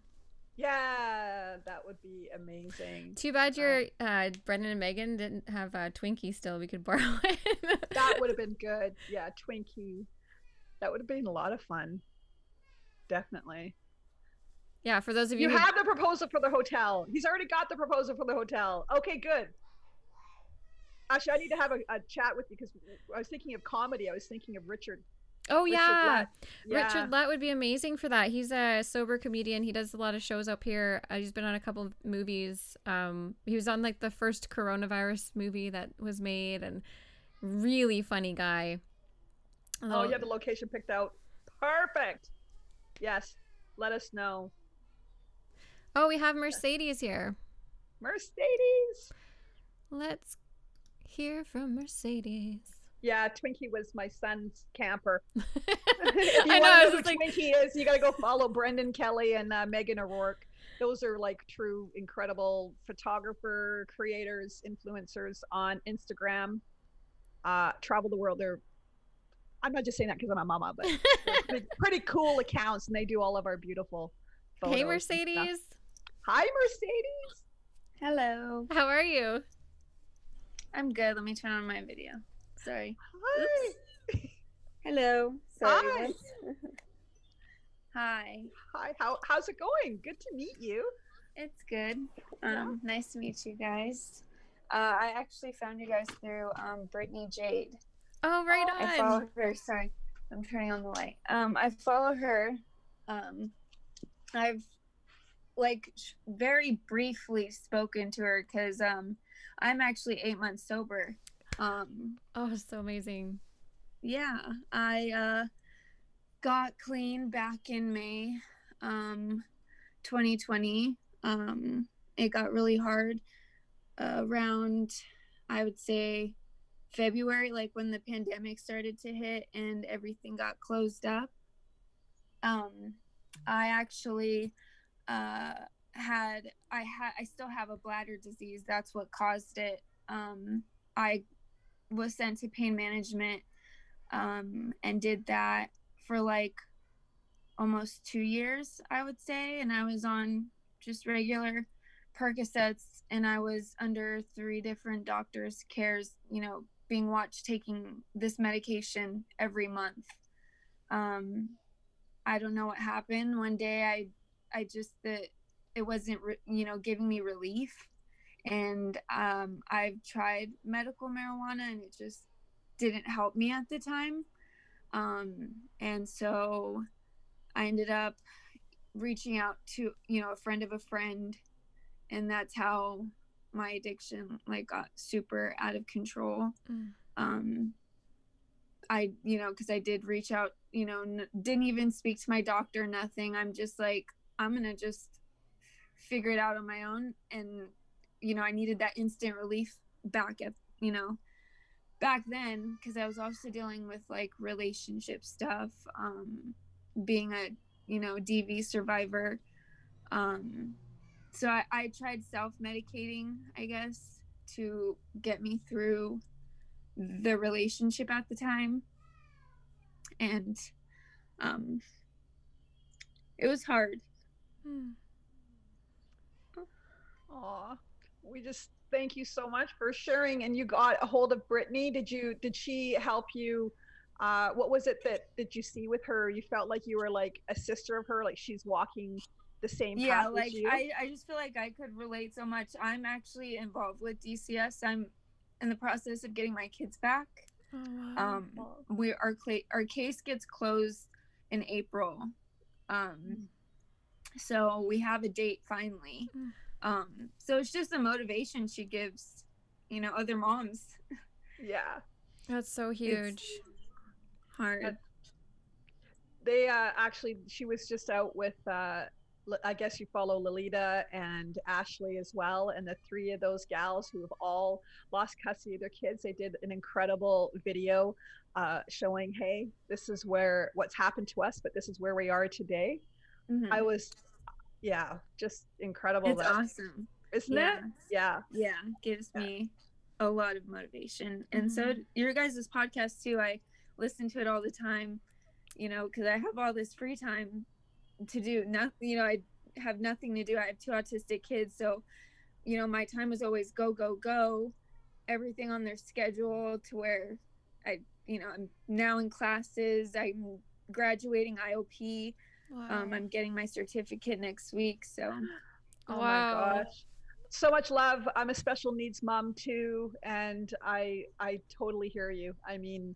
Yeah, that would be amazing. Too bad your uh, Brendan and Megan didn't have a Twinkie still. We could borrow it. that would have been good. Yeah, Twinkie. That would have been a lot of fun. Definitely. Yeah, for those of you You have the proposal for the hotel. He's already got the proposal for the hotel. Okay, good. Actually, I need to have a, a chat with you because I was thinking of comedy. I was thinking of Richard. Oh Richard yeah. Lett. Yeah. Richard Lett would be amazing for that. He's a sober comedian. He does a lot of shows up here. Uh, he's been on a couple of movies. Um, he was on like the first coronavirus movie that was made, and really funny guy. Oh, you have the location picked out. Perfect. Yes. Let us know. Oh, we have Mercedes here. Mercedes. Let's hear from Mercedes. Yeah, Twinkie was my son's camper. I know. I I know was who like, Twinkie is. You got to go follow Brendan Kelly and uh, Megan O'Rourke. Those are like true, incredible photographer, creators, influencers on Instagram. Uh, travel the world. They're. I'm not just saying that because I'm a mama, but pretty, pretty cool accounts, and they do all of our beautiful. Photos hey. Mercedes. Hi, Mercedes. Hello. How are you? I'm good. Let me turn on my video. Sorry. Hi. Hello. Sorry. Hi. Hi. Hi. How how's it going? Good to meet you. It's good. Um, nice to meet you guys. Uh, I actually found you guys through um, Brittany Jade. Oh, right Oh, I on. follow her. Sorry, I'm turning on the light. Um, I follow her. Um, I've like very briefly spoken to her because um, I'm actually eight months sober. Um, Oh, so amazing. yeah, I uh, got clean back in May, um, 2020. Um, it got really hard uh, around, I would say, February, like when the pandemic started to hit and everything got closed up. Um, I actually uh, had, I had, I still have a bladder disease. That's what caused it. Um, I was sent to pain management um, and did that for like almost two years, I would say. And I was on just regular Percocets and I was under three different doctors' cares, you know, being watched taking this medication every month. Um, I don't know what happened. One day I, I just, that it wasn't, re- you know, giving me relief. And um, I've tried medical marijuana and it just didn't help me at the time. Um, and so I ended up reaching out to, you know, a friend of a friend. And that's how my addiction like got super out of control. Mm. Um, I, you know, because I did reach out, you know, n- didn't even speak to my doctor, nothing. I'm just like, I'm going to just figure it out on my own. And, you know, I needed that instant relief back at, you know, back then, because I was also dealing with like relationship stuff, um, being a, you know, DV survivor. Um, so I, I tried self medicating, I guess, to get me through the relationship at the time. And um, it was hard. Hmm. Aw, we just thank you so much for sharing. And you got a hold of Brittany. Did you? Did she help you? Uh, what was it that did you see with her? You felt like you were like a sister of her, like she's walking the same yeah path like as you. I, I just feel like i could relate so much i'm actually involved with dcs i'm in the process of getting my kids back. Oh, wow. Um, we our our case gets closed in April. Um, so we have a date finally. Mm. Um, so it's just a motivation she gives, you know, other moms. Yeah. That's so huge. Hard. That's- They uh, actually, she was just out with, uh, L- I guess you follow Lolita and Ashley as well. And the three of those gals who have all lost custody of their kids, they did an incredible video uh, showing, hey, this is where what's happened to us, but this is where we are today. Mhm. I was, yeah, just incredible. it's that, awesome. Isn't Yeah. it? Yeah. yeah gives Yeah. me a lot of motivation and so Mhm. your guys' podcast too i listen to it all the time you know because i have all this free time to do nothing you know i have nothing to do i have two autistic kids so you know my time was always go go go everything on their schedule to where i you know i'm now in classes i'm graduating iop Wow. um, i'm getting my certificate next week so Oh Wow. my gosh. So much love. I'm a special needs mom too, and I I totally hear you. I mean,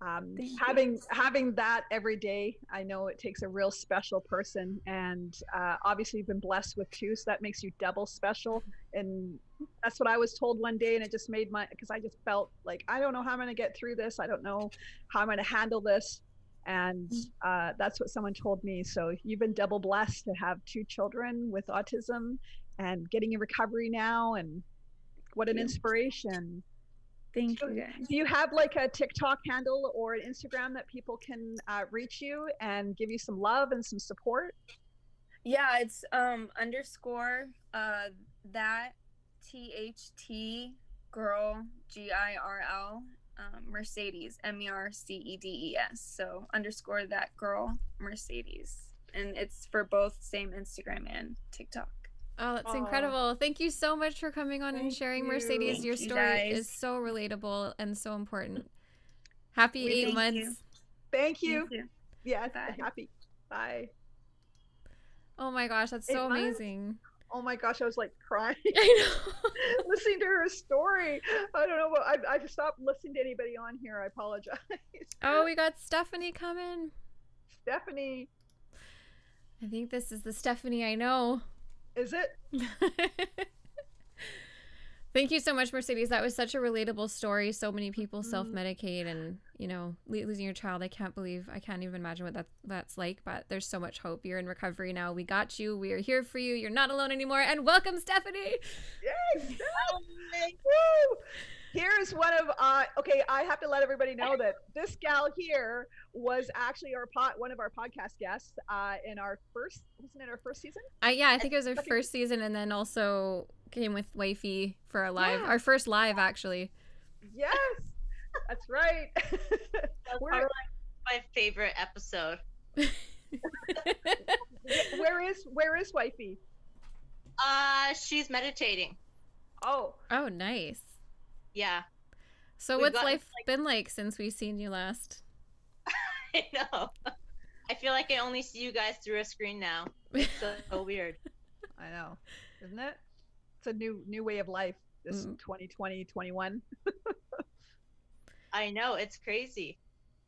um, having having that every day, I know it takes a real special person, and uh, obviously you've been blessed with two, so that makes you double special. And that's what I was told one day, and it just made my because I just felt like I don't know how I'm going to get through this. I don't know how I'm going to handle this. And uh, that's what someone told me. So you've been double blessed to have two children with autism and getting in recovery now. And what an inspiration. thank So you guys Do you have like a TikTok handle or an Instagram that people can uh, reach you and give you some love and some support? Yeah, it's um underscore uh that T H T girl G I R L um, Mercedes M E R C E D E S. So underscore that girl Mercedes, and it's for both same Instagram and TikTok. Oh, that's Aw. incredible. Thank you so much for coming on and sharing you. Mercedes. Thank Your you, story guys. is so relatable and so important. Happy We eight months. you. Thank you. Thank you. Yeah, Bye. happy. Bye. Oh my gosh, that's Eight so months? amazing. Oh my gosh, I was like crying I know. listening to her story. I don't know what I've, I've stopped listening to anybody on here. I apologize. oh, we got Stephanie coming. Stephanie, I think this is the Stephanie I know. is it? Thank you so much, Mercedes. That was such a relatable story. So many people Mhm. self-medicate, and you know, losing your child. I can't believe. I can't even imagine what that that's like. But there's so much hope. You're in recovery now. We got you. We are here for you. You're not alone anymore. And welcome, Stephanie. Yes. Woo! Here's one of uh okay, I have to let everybody know that this gal here was actually our pot one of our podcast guests uh in our first wasn't it our first season? Uh, yeah, I think it was our Second- first season, and then also came with Wifey for our live, Yeah. our first live actually. Yes. That's right. That's We're- probably my favorite episode. where is where is wifey? Uh, she's meditating. Oh, oh, nice. Yeah, So, We've what's gotten, life been like since we've seen you last? I know. I feel like I only see you guys through a screen now. It's so, so weird. I know. Isn't it? It's a new new way of life. This Mm. 2020 21. I know it's crazy.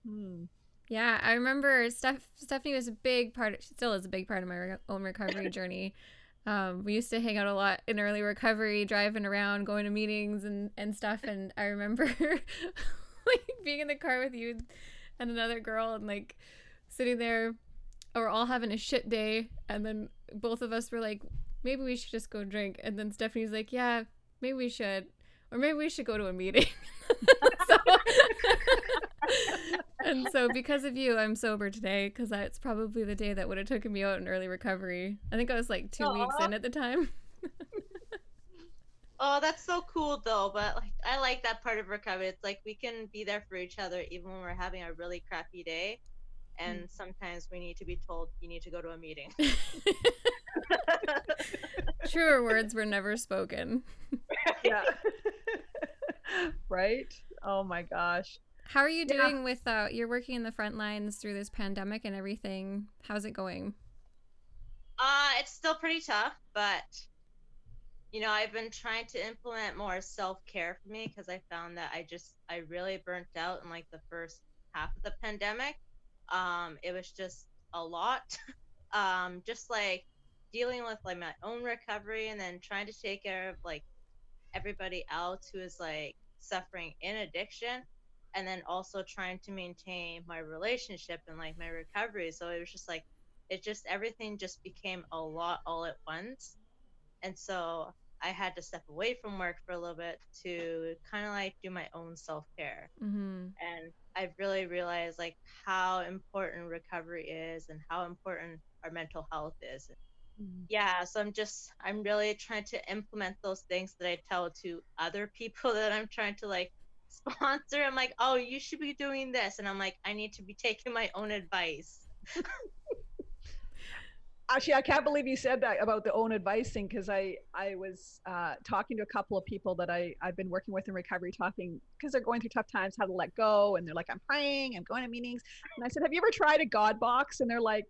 Hmm. Yeah, I remember Steph- Stephanie was a big part. She still is a big part of my re- own recovery journey. Um, we used to hang out a lot in early recovery, driving around, going to meetings and and stuff. And I remember like being in the car with you and another girl, and like sitting there, or all having a shit day, and then both of us were like, maybe we should just go drink. And then Stephanie's like, yeah, maybe we should, or maybe we should go to a meeting. so, and so because of you i'm sober today because that's probably the day that would have taken me out in early recovery i think i was like two weeks in at the time Oh, that's so cool though. But like, I like that part of recovery. It's like we can be there for each other even when we're having a really crappy day. And mm. sometimes we need to be told you need to go to a meeting. truer words were never spoken Yeah. right? Oh my gosh. how are you Yeah. doing with uh you're working in the front lines through this pandemic and everything how's it going Uh, it's still pretty tough, but you know, I've been trying to implement more self care for me because I found that I just I really burnt out in like the first half of the pandemic. Um, it was just a lot. um, just like dealing with like my own recovery and then trying to take care of like everybody else who is like suffering in addiction and then also trying to maintain my relationship and like my recovery. So it was just like it just everything just became a lot all at once. And so i had to step away from work for a little bit to kind of like do my own self-care. Mm-hmm. and i've really realized like how important recovery is and how important our mental health is yeah so i'm just i'm really trying to implement those things that i tell to other people that i'm trying to like sponsor. I'm like oh you should be doing this. And i'm like i need to be taking my own advice. Actually, I can't believe you said that about the own advice thing because I I was uh, talking to a couple of people that I I've been working with in recovery, talking because they're going through tough times, how to let go, and they're like, I'm praying, I'm going to meetings, and I said, Have you ever tried a God box? And they're like,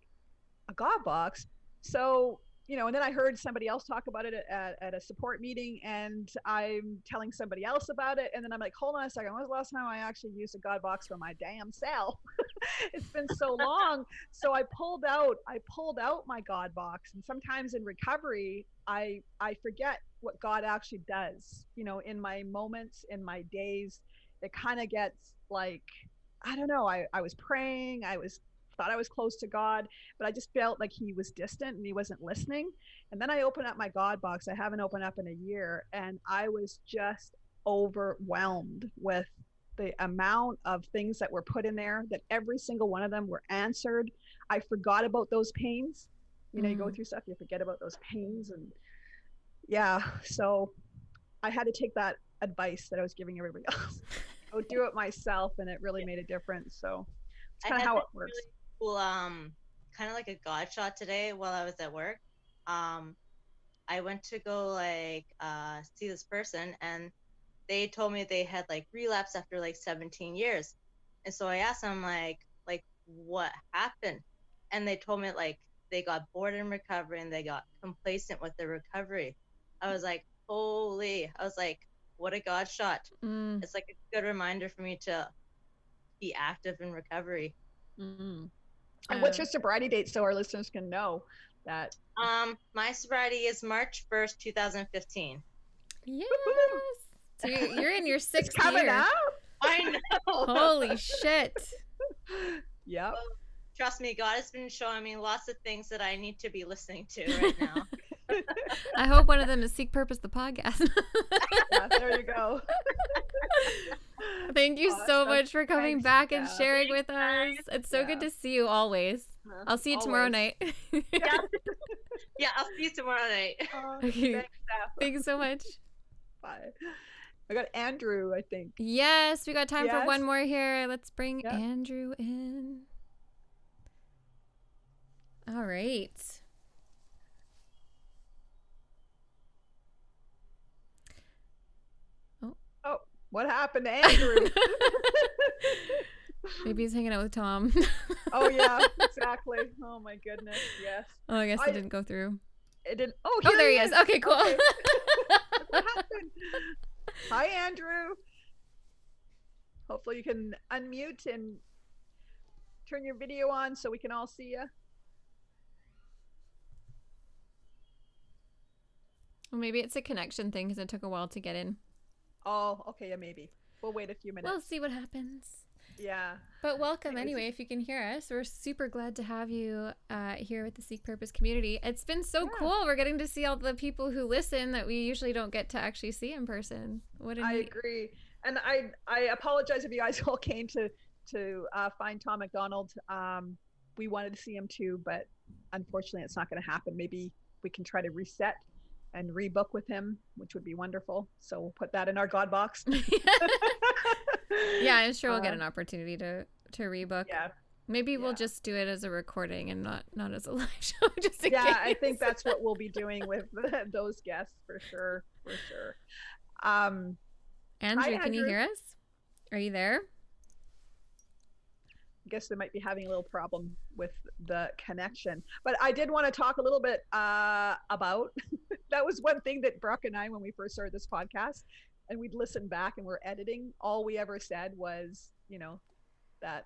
A God box? So you know, and then I heard somebody else talk about it at, at a support meeting, and I'm telling somebody else about it, and then I'm like, hold on a second, when was the last time I actually used a God box for my damn cell? it's been so long. So I pulled out, I pulled out my God box, and sometimes in recovery, I I forget what God actually does. You know, in my moments, in my days, it kind of gets like, I don't know. I I was praying, I was thought I was close to God, but I just felt like he was distant and he wasn't listening. And then I opened up my God box. I haven't opened up in a year, and I was just overwhelmed with the amount of things that were put in there that every single one of them were answered. I forgot about those pains. You know, you go through stuff, you forget about those pains and yeah, so I had to take that advice that I was giving everybody else. Go do it myself and it really made a difference. So it's I kind of how it works. really cool um kind of like a god shot today while I was at work. Um I went to go like uh see this person and they told me they had like relapsed after like 17 years. And so I asked them like like what happened? And they told me like they got bored in recovery and they got complacent with their recovery. I was like, "Holy." I was like, "What a god shot." Mm. It's like a good reminder for me to be active in recovery. And what's Uh, your sobriety date so our listeners can know that? Um, my sobriety is March first, two thousand fifteen. Yes. So you- you're in your It's sixth coming year. out. I know. Holy shit. Yep. Trust me, God has been showing me lots of things that I need to be listening to right now. I hope one of them is Seek Purpose the podcast. Yeah, there you go. Thank you so much for coming Thanks, back and Steph. sharing with us. It's so good to see you always. Uh, I'll see you tomorrow night. yeah. yeah, I'll see you tomorrow night. Uh, Okay. thanks. Thanks so much. Bye. I got Andrew, I think. Yes, we got time for one more here. Let's bring Yeah. Andrew in. All right. What happened to Andrew? Maybe he's hanging out with Tom. oh yeah, exactly. Oh my goodness, yes. oh, I guess I- it didn't go through. It didn't. Oh, Oh, here there he is. Okay, cool. Okay. what happened? Hi, Andrew. Hopefully, you can unmute and turn your video on so we can all see you. Well, maybe it's a connection thing because it took a while to get in. Oh, okay, yeah, maybe. We'll wait a few minutes. We'll see what happens. yeah. But welcome anyway, if you can hear us. We're super glad to have you uh, here with the Seek Purpose community. It's been so Yeah. cool. We're getting to see all the people who listen that we usually don't get to actually see in person. What a I neat- agree, and I I apologize if you guys all came to to uh, find Tom MacDonald. Um, we wanted to see him too, but unfortunately, it's not going to happen. Maybe we can try to reset and rebook with him, which would be wonderful. So we'll put that in our God box. yeah, I'm sure we'll get Uh, an opportunity to to rebook. Yeah, Maybe we'll just do it as a recording and not not as a live show. Just yeah. I think that's what we'll be doing with those guests for sure, for sure. Um, Andrew, can you hear us? Are you there? I guess they might be having a little problem with the connection. But I did want to talk a little bit uh, about that was one thing that Brooke and I, when we first started this podcast, and we'd listen back and we're editing, all we ever said was, you know, that.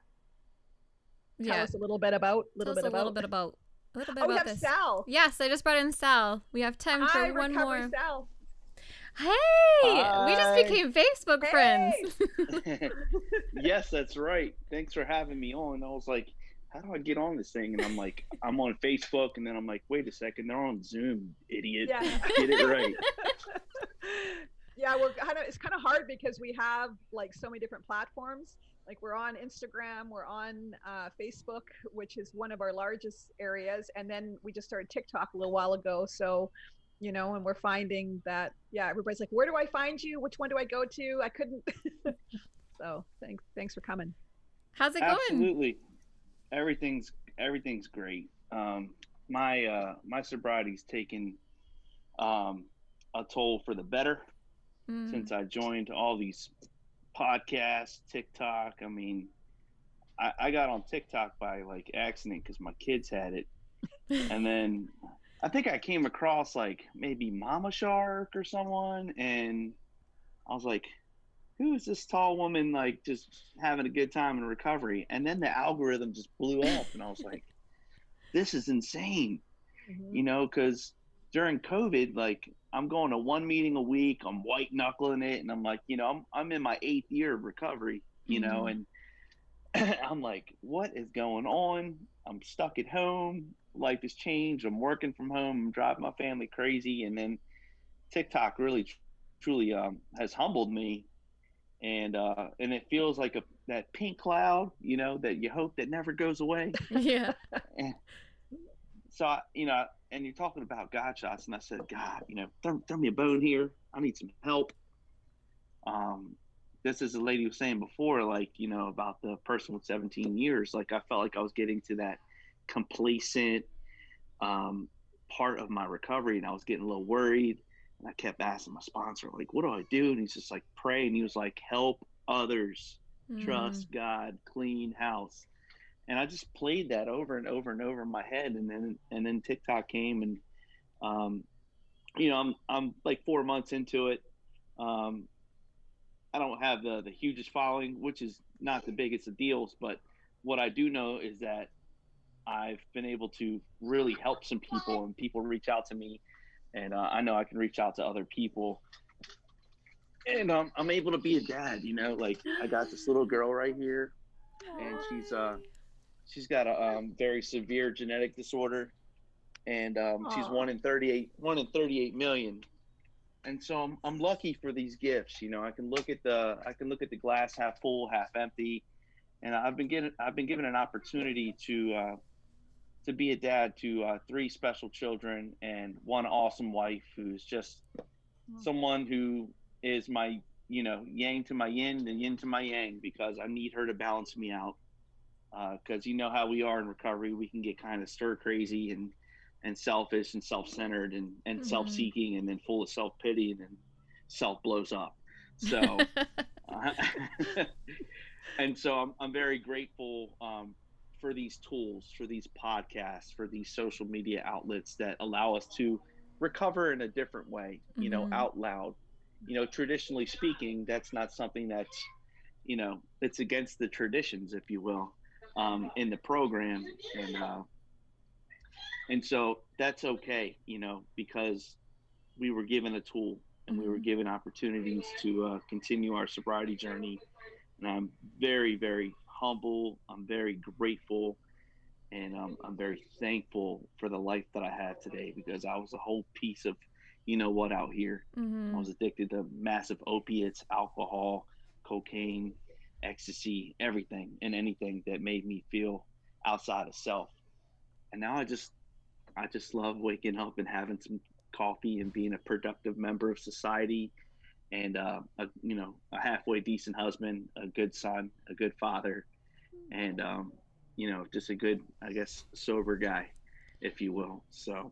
Tell Yeah. us a little bit about, little Tell us bit a about. little bit about a little bit oh, we about have this. Sal. Yes, I just brought in Sal. We have time for Hi, one Recovery more. Sal. Hey, we just became Facebook friends. yes, that's right. Thanks for having me on. I was like, how do I get on this thing? And I'm like, I'm on Facebook, and then I'm like, wait a second, they're on Zoom, idiot. Yeah. Get it right. yeah, we're kind of it's kind of hard because we have like so many different platforms. Like we're on Instagram, we're on uh, Facebook, which is one of our largest areas, and then we just started TikTok a little while ago. So, you know, and we're finding that yeah, everybody's like, where do I find you? Which one do I go to? I couldn't. so thanks, thanks for coming. How's it going? Absolutely. Everything's everything's great. Um, my uh, my sobriety's taken um, a toll for the better Mm. since I joined all these podcasts, TikTok. I mean, I, I got on TikTok by like accident because my kids had it, and then I think I came across like maybe Mama Shark or someone, and I was like, "Who is this tall woman like just having a good time in recovery?" And then the algorithm just blew up, and I was like, "This is insane." Mhm. you know, because during COVID, like I'm going to one meeting a week, I'm white knuckling it, and I'm like, you know, I'm I'm in my eighth year of recovery, you know, and I'm like, what is going on? I'm stuck at home. Life has changed. I'm working from home. I'm driving my family crazy, and then TikTok really, truly um, has humbled me, and uh, and it feels like a that pink cloud, you know, that you hope that never goes away yeah. so I, you know, and you're talking about God shots, and I said, God, you know, throw, throw me a bone here. I need some help. Um, this is the lady was saying before, like you know, about the person with 17 years. Like I felt like I was getting to that complacent um, part of my recovery, and I was getting a little worried. And I kept asking my sponsor, like, what do I do? And he's just like, pray. And he was like, help others Mm. trust God, clean house. And I just played that over and over and over in my head. And then, and then TikTok came and, um, you know, I'm, I'm like four months into it. Um, I don't have the, the hugest following, which is not the biggest of deals, but what I do know is that I've been able to really help some people and people reach out to me and uh, I know I can reach out to other people and um, I'm able to be a dad. You know, like I got this little girl right here, and she's uh, she's got a um, very severe genetic disorder, and um, she's one in 38, one in 38 million. And so I'm, I'm lucky for these gifts. You know, I can look at the I can look at the glass half full, half empty, and I've been given I've been given an opportunity to uh, to be a dad to uh, three special children and one awesome wife who's just someone who is my you know yang to my yin and yin to my yang because I need her to balance me out. Because you know how we are in recovery. We can get kind of stir crazy and and selfish and self-centered and and Mhm. self-seeking and then full of self-pity and then self blows up. So uh, and so I'm, I'm very grateful um, for these tools for these podcasts for these social media outlets that allow us to recover in a different way you know Mhm. out loud you know traditionally speaking that's not something that's you know it's against the traditions if you will um, in the program and uh, and so that's okay you know because we were given a tool and we were Mhm. given opportunities to uh, continue our sobriety journey and i'm very very humble i'm very grateful and um, i'm very thankful for the life that i have today because i was a whole piece of you know what out here Mhm. I was addicted to massive opiates, alcohol, cocaine, ecstasy, everything and anything that made me feel outside of self. And now I just I just love waking up and having some coffee and being a productive member of society and uh, a, you know, a halfway decent husband, a good son, a good father, and um, you know, just a good, I guess, sober guy, if you will. So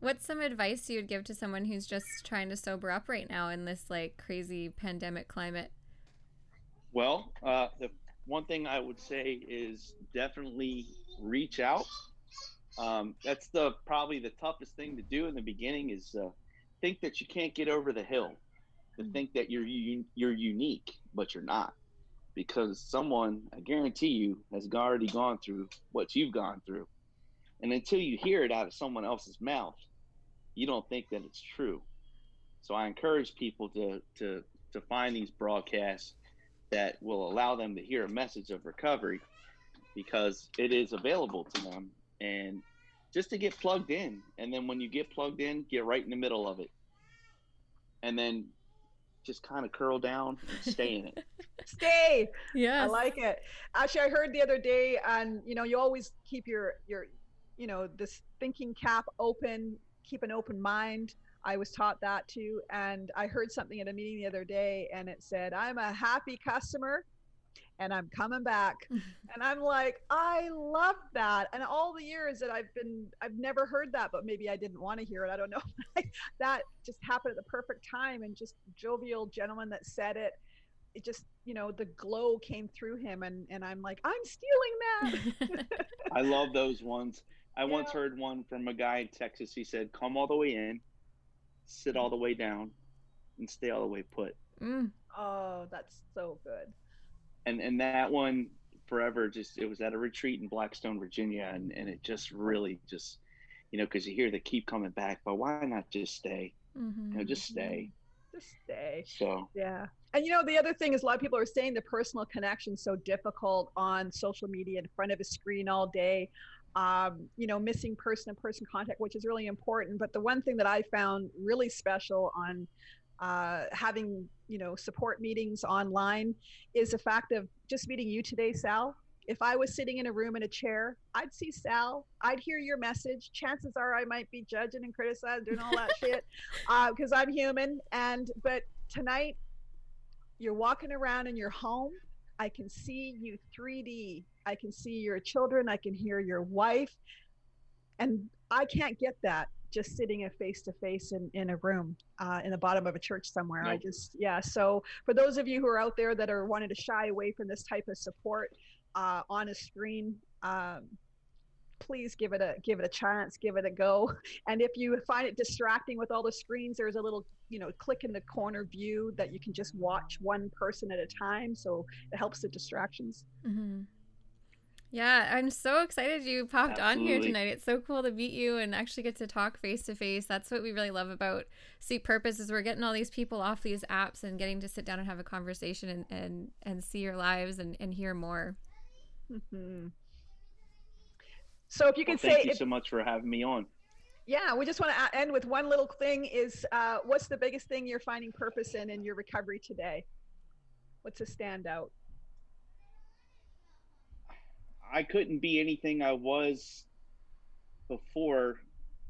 What's some advice you would give to someone who's just trying to sober up right now in this like crazy pandemic climate? Well, uh, the one thing I would say is definitely reach out. Um, that's the probably the toughest thing to do in the beginning is uh, think that you can't get over the hill, to Mm. think that you're you're unique, but you're not, because someone, I guarantee you, has already gone through what you've gone through, and until you hear it out of someone else's mouth, you don't think that it's true. So I encourage people to to to find these broadcasts that will allow them to hear a message of recovery because it is available to them. And just to get plugged in. And then when you get plugged in get right in the middle of it. And then just kind of curl down and stay in it Stay. Yeah. I like it. Actually, I heard the other day, and you know, you always keep your your, you know, this thinking cap open, keep an open mind. I was taught that too, and I heard something at a meeting the other day, and it said, "I'm a happy customer." And I'm coming back. and I'm like, I love that. And all the years that I've been, I've never heard that, but maybe I didn't want to hear it. I don't know. that just happened at the perfect time. And just jovial gentleman that said it, it just you know the glow came through him and and i'm like i'm stealing that i love those ones i once heard one from a guy in texas he said come all the way in sit all the way down and stay all the way put Mm. oh that's so good and and that one forever just it was at a retreat in blackstone virginia and and it just really just you know because you hear they keep coming back but why not just stay? Mhm. you know just stay. Just stay. So. Yeah. And you know the other thing is a lot of people are saying the personal connection so difficult on social media in front of a screen all day um, you know missing person to person contact which is really important. But the one thing that i found really special on uh, having you know support meetings online is the fact of just meeting you today sal. If i was sitting in a room in a chair i'd see sal. I'd hear your message. Chances are i might be judging and criticizing doing all that shit uh, because i'm human. And but tonight you're walking around in your home. I can see you 3d i can see your children. I can hear your wife. And i can't get that just sitting a face to face in in a room uh, in the bottom of a church somewhere. I just yeah so for those of you who are out there that are wanting to shy away from this type of support uh, on a screen um, please give it a give it a chance give it a go. And if you find it distracting with all the screens there's a little you know click in the corner view that you can just watch one person at a time so it helps the distractions. Hmm Yeah, I'm so excited you popped on here tonight. It's so cool to meet you and actually get to talk face to face. That's what we really love about Seek Purpose is we're getting all these people off these apps and getting to sit down and have a conversation and and, and see your lives and, and hear more. Mhm. so if you well, can thank say you if, so much for having me on yeah we just want to end with one little thing is uh, what's the biggest thing you're finding purpose in in your recovery today what's a standout I couldn't be anything I was before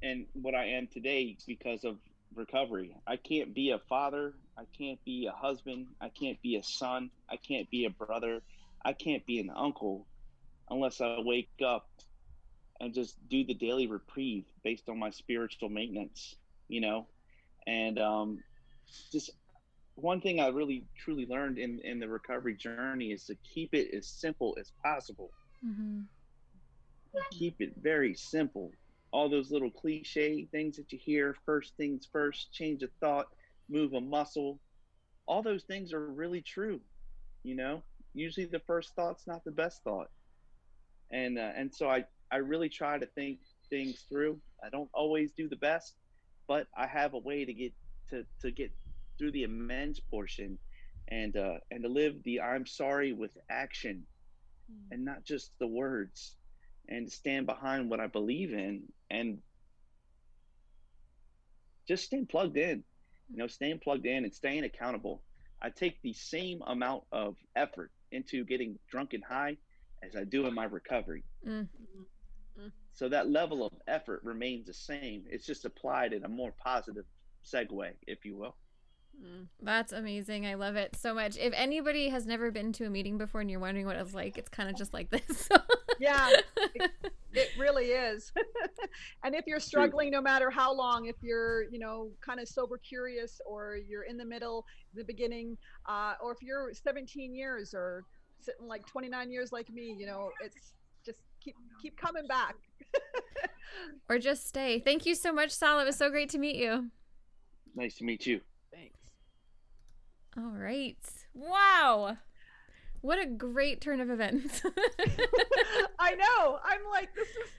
and what I am today because of recovery. I can't be a father. I can't be a husband. I can't be a son. I can't be a brother. I can't be an uncle unless I wake up and just do the daily reprieve based on my spiritual maintenance, you know? And um, just one thing I really truly learned in, in the recovery journey is to keep it as simple as possible Mm-hmm. keep it very simple. All those little cliche things that you hear, first things first, change a thought, move a muscle, all those things are really true. You know, usually the first thought's not the best thought. And uh, and so I I really try to think things through. I don't always do the best, but I have a way to get to to get through the amends portion and uh and to live the I'm sorry with action and not just the words and stand behind what I believe in and just staying plugged in, you know, staying plugged in and staying accountable. I take the same amount of effort into getting drunk and high as I do in my recovery. Mm. So that level of effort remains the same. It's just applied in a more positive segue, if you will. That's amazing. I love it so much. If anybody has never been to a meeting before and you're wondering what it's like, it's kind of just like this. yeah it, it really is and if you're struggling no matter how long if you're you know kind of sober curious or you're in the middle the beginning uh, or if you're 17 years or sitting like 29 years like me you know it's just keep keep coming back or just stay. Thank you so much, Sal. It was so great to meet you. Nice to meet you. All right. Wow. What a great turn of events. I know. I'm like, this is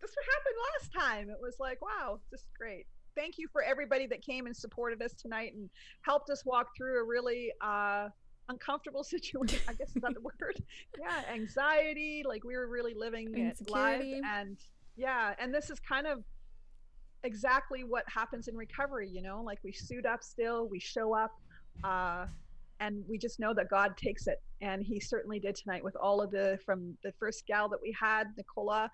this what happened last time. It was like, wow, this is great. Thank you for everybody that came and supported us tonight and helped us walk through a really uh uncomfortable situation. I guess is that the word? Yeah, anxiety. Like we were really living it live and yeah, and this is kind of exactly what happens in recovery, you know, like we suit up still, we show up, uh, and we just know that God takes it. And he certainly did tonight with all of the, from the first gal that we had, Nicola,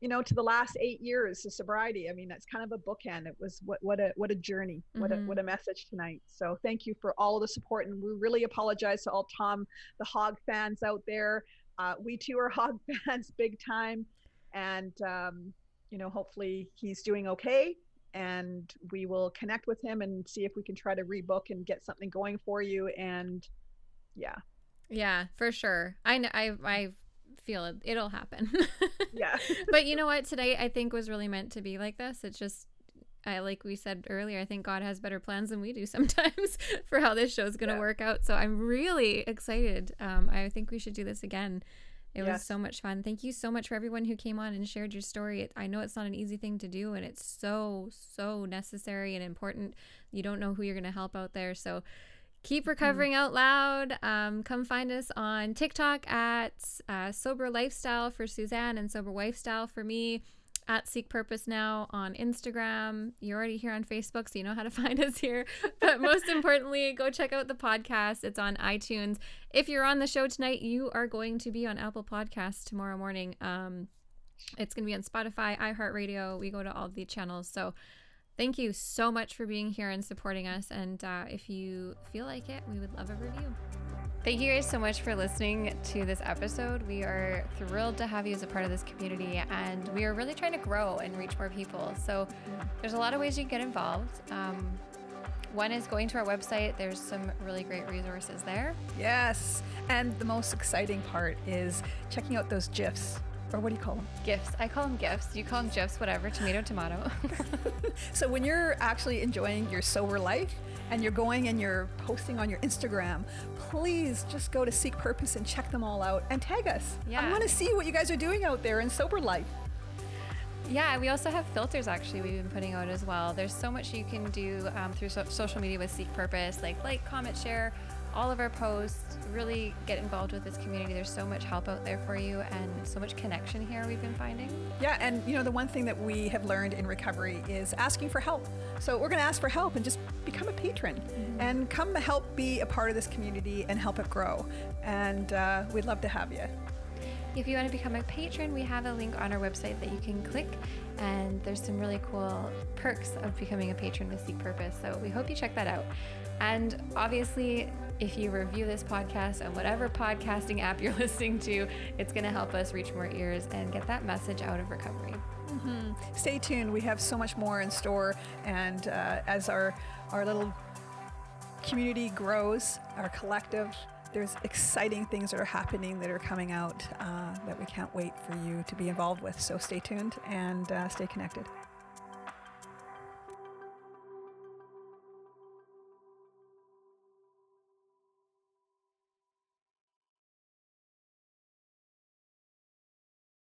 you know, to the last eight years of sobriety. I mean, that's kind of a bookend. It was what, what a, what a journey, what a, Mhm. what a message tonight. So thank you for all the support. And we really apologize to all Tom, the hog fans out there. Uh, we too are hog fans big time. And, um, you know, hopefully he's doing okay. And we will connect with him and see if we can try to rebook and get something going for you. And yeah, yeah, for sure. I know, I I feel it. It'll happen. yeah. but you know what? Today I think was really meant to be like this. It's just I like we said earlier, I think God has better plans than we do sometimes for how this show's going to Yeah. work out. So I'm really excited. Um, I think we should do this again. It was so much fun. Thank you so much for everyone who came on and shared your story. It, I know it's not an easy thing to do, and it's so, so necessary and important. You don't know who you're going to help out there. So keep recovering out loud. Um, come find us on TikTok at uh, Sober Lifestyle for Suzanne and Sober Lifestyle for me. At Seek Purpose Now on Instagram. You're already here on Facebook, so you know how to find us here. But most importantly, go check out the podcast. It's on iTunes. If you're on the show tonight, you are going to be on Apple Podcasts tomorrow morning. Um, it's going to be on Spotify, iHeartRadio. We go to all the channels. So thank you so much for being here and supporting us. And uh, if you feel like it, we would love a review. Thank you guys so much for listening to this episode. We are thrilled to have you as a part of this community, and we are really trying to grow and reach more people. So, there's a lot of ways you can get involved. Um, one is going to our website, there's some really great resources there. Yes. And the most exciting part is checking out those GIFs. Or what do you call them? Gifts. I call them gifts. You call them GIFs, whatever. Tomato, tomato. So when you're actually enjoying your sober life and you're going and you're posting on your Instagram, please just go to Seek Purpose and check them all out and tag us. Yeah. I want to see what you guys are doing out there in sober life. Yeah, we also have filters actually we've been putting out as well. There's so much you can do um, through so- social media with Seek Purpose, like like, comment, share all of our posts. Really get involved with this community. There's so much help out there for you and so much connection here we've been finding. Yeah, and you know, the one thing that we have learned in recovery is asking for help. So we're going to ask for help and just become a patron and come help be a part of this community and help it grow. And uh, we'd love to have you. If you want to become a patron, we have a link on our website that you can click, and there's some really cool perks of becoming a patron with Seek Purpose. So we hope you check that out. And obviously, if you review this podcast on whatever podcasting app you're listening to, it's going to help us reach more ears and get that message out of recovery. Stay tuned. We have so much more in store. And uh, as our, our little community grows, our collective, there's exciting things that are happening that are coming out uh, that we can't wait for you to be involved with. So stay tuned and uh, stay connected.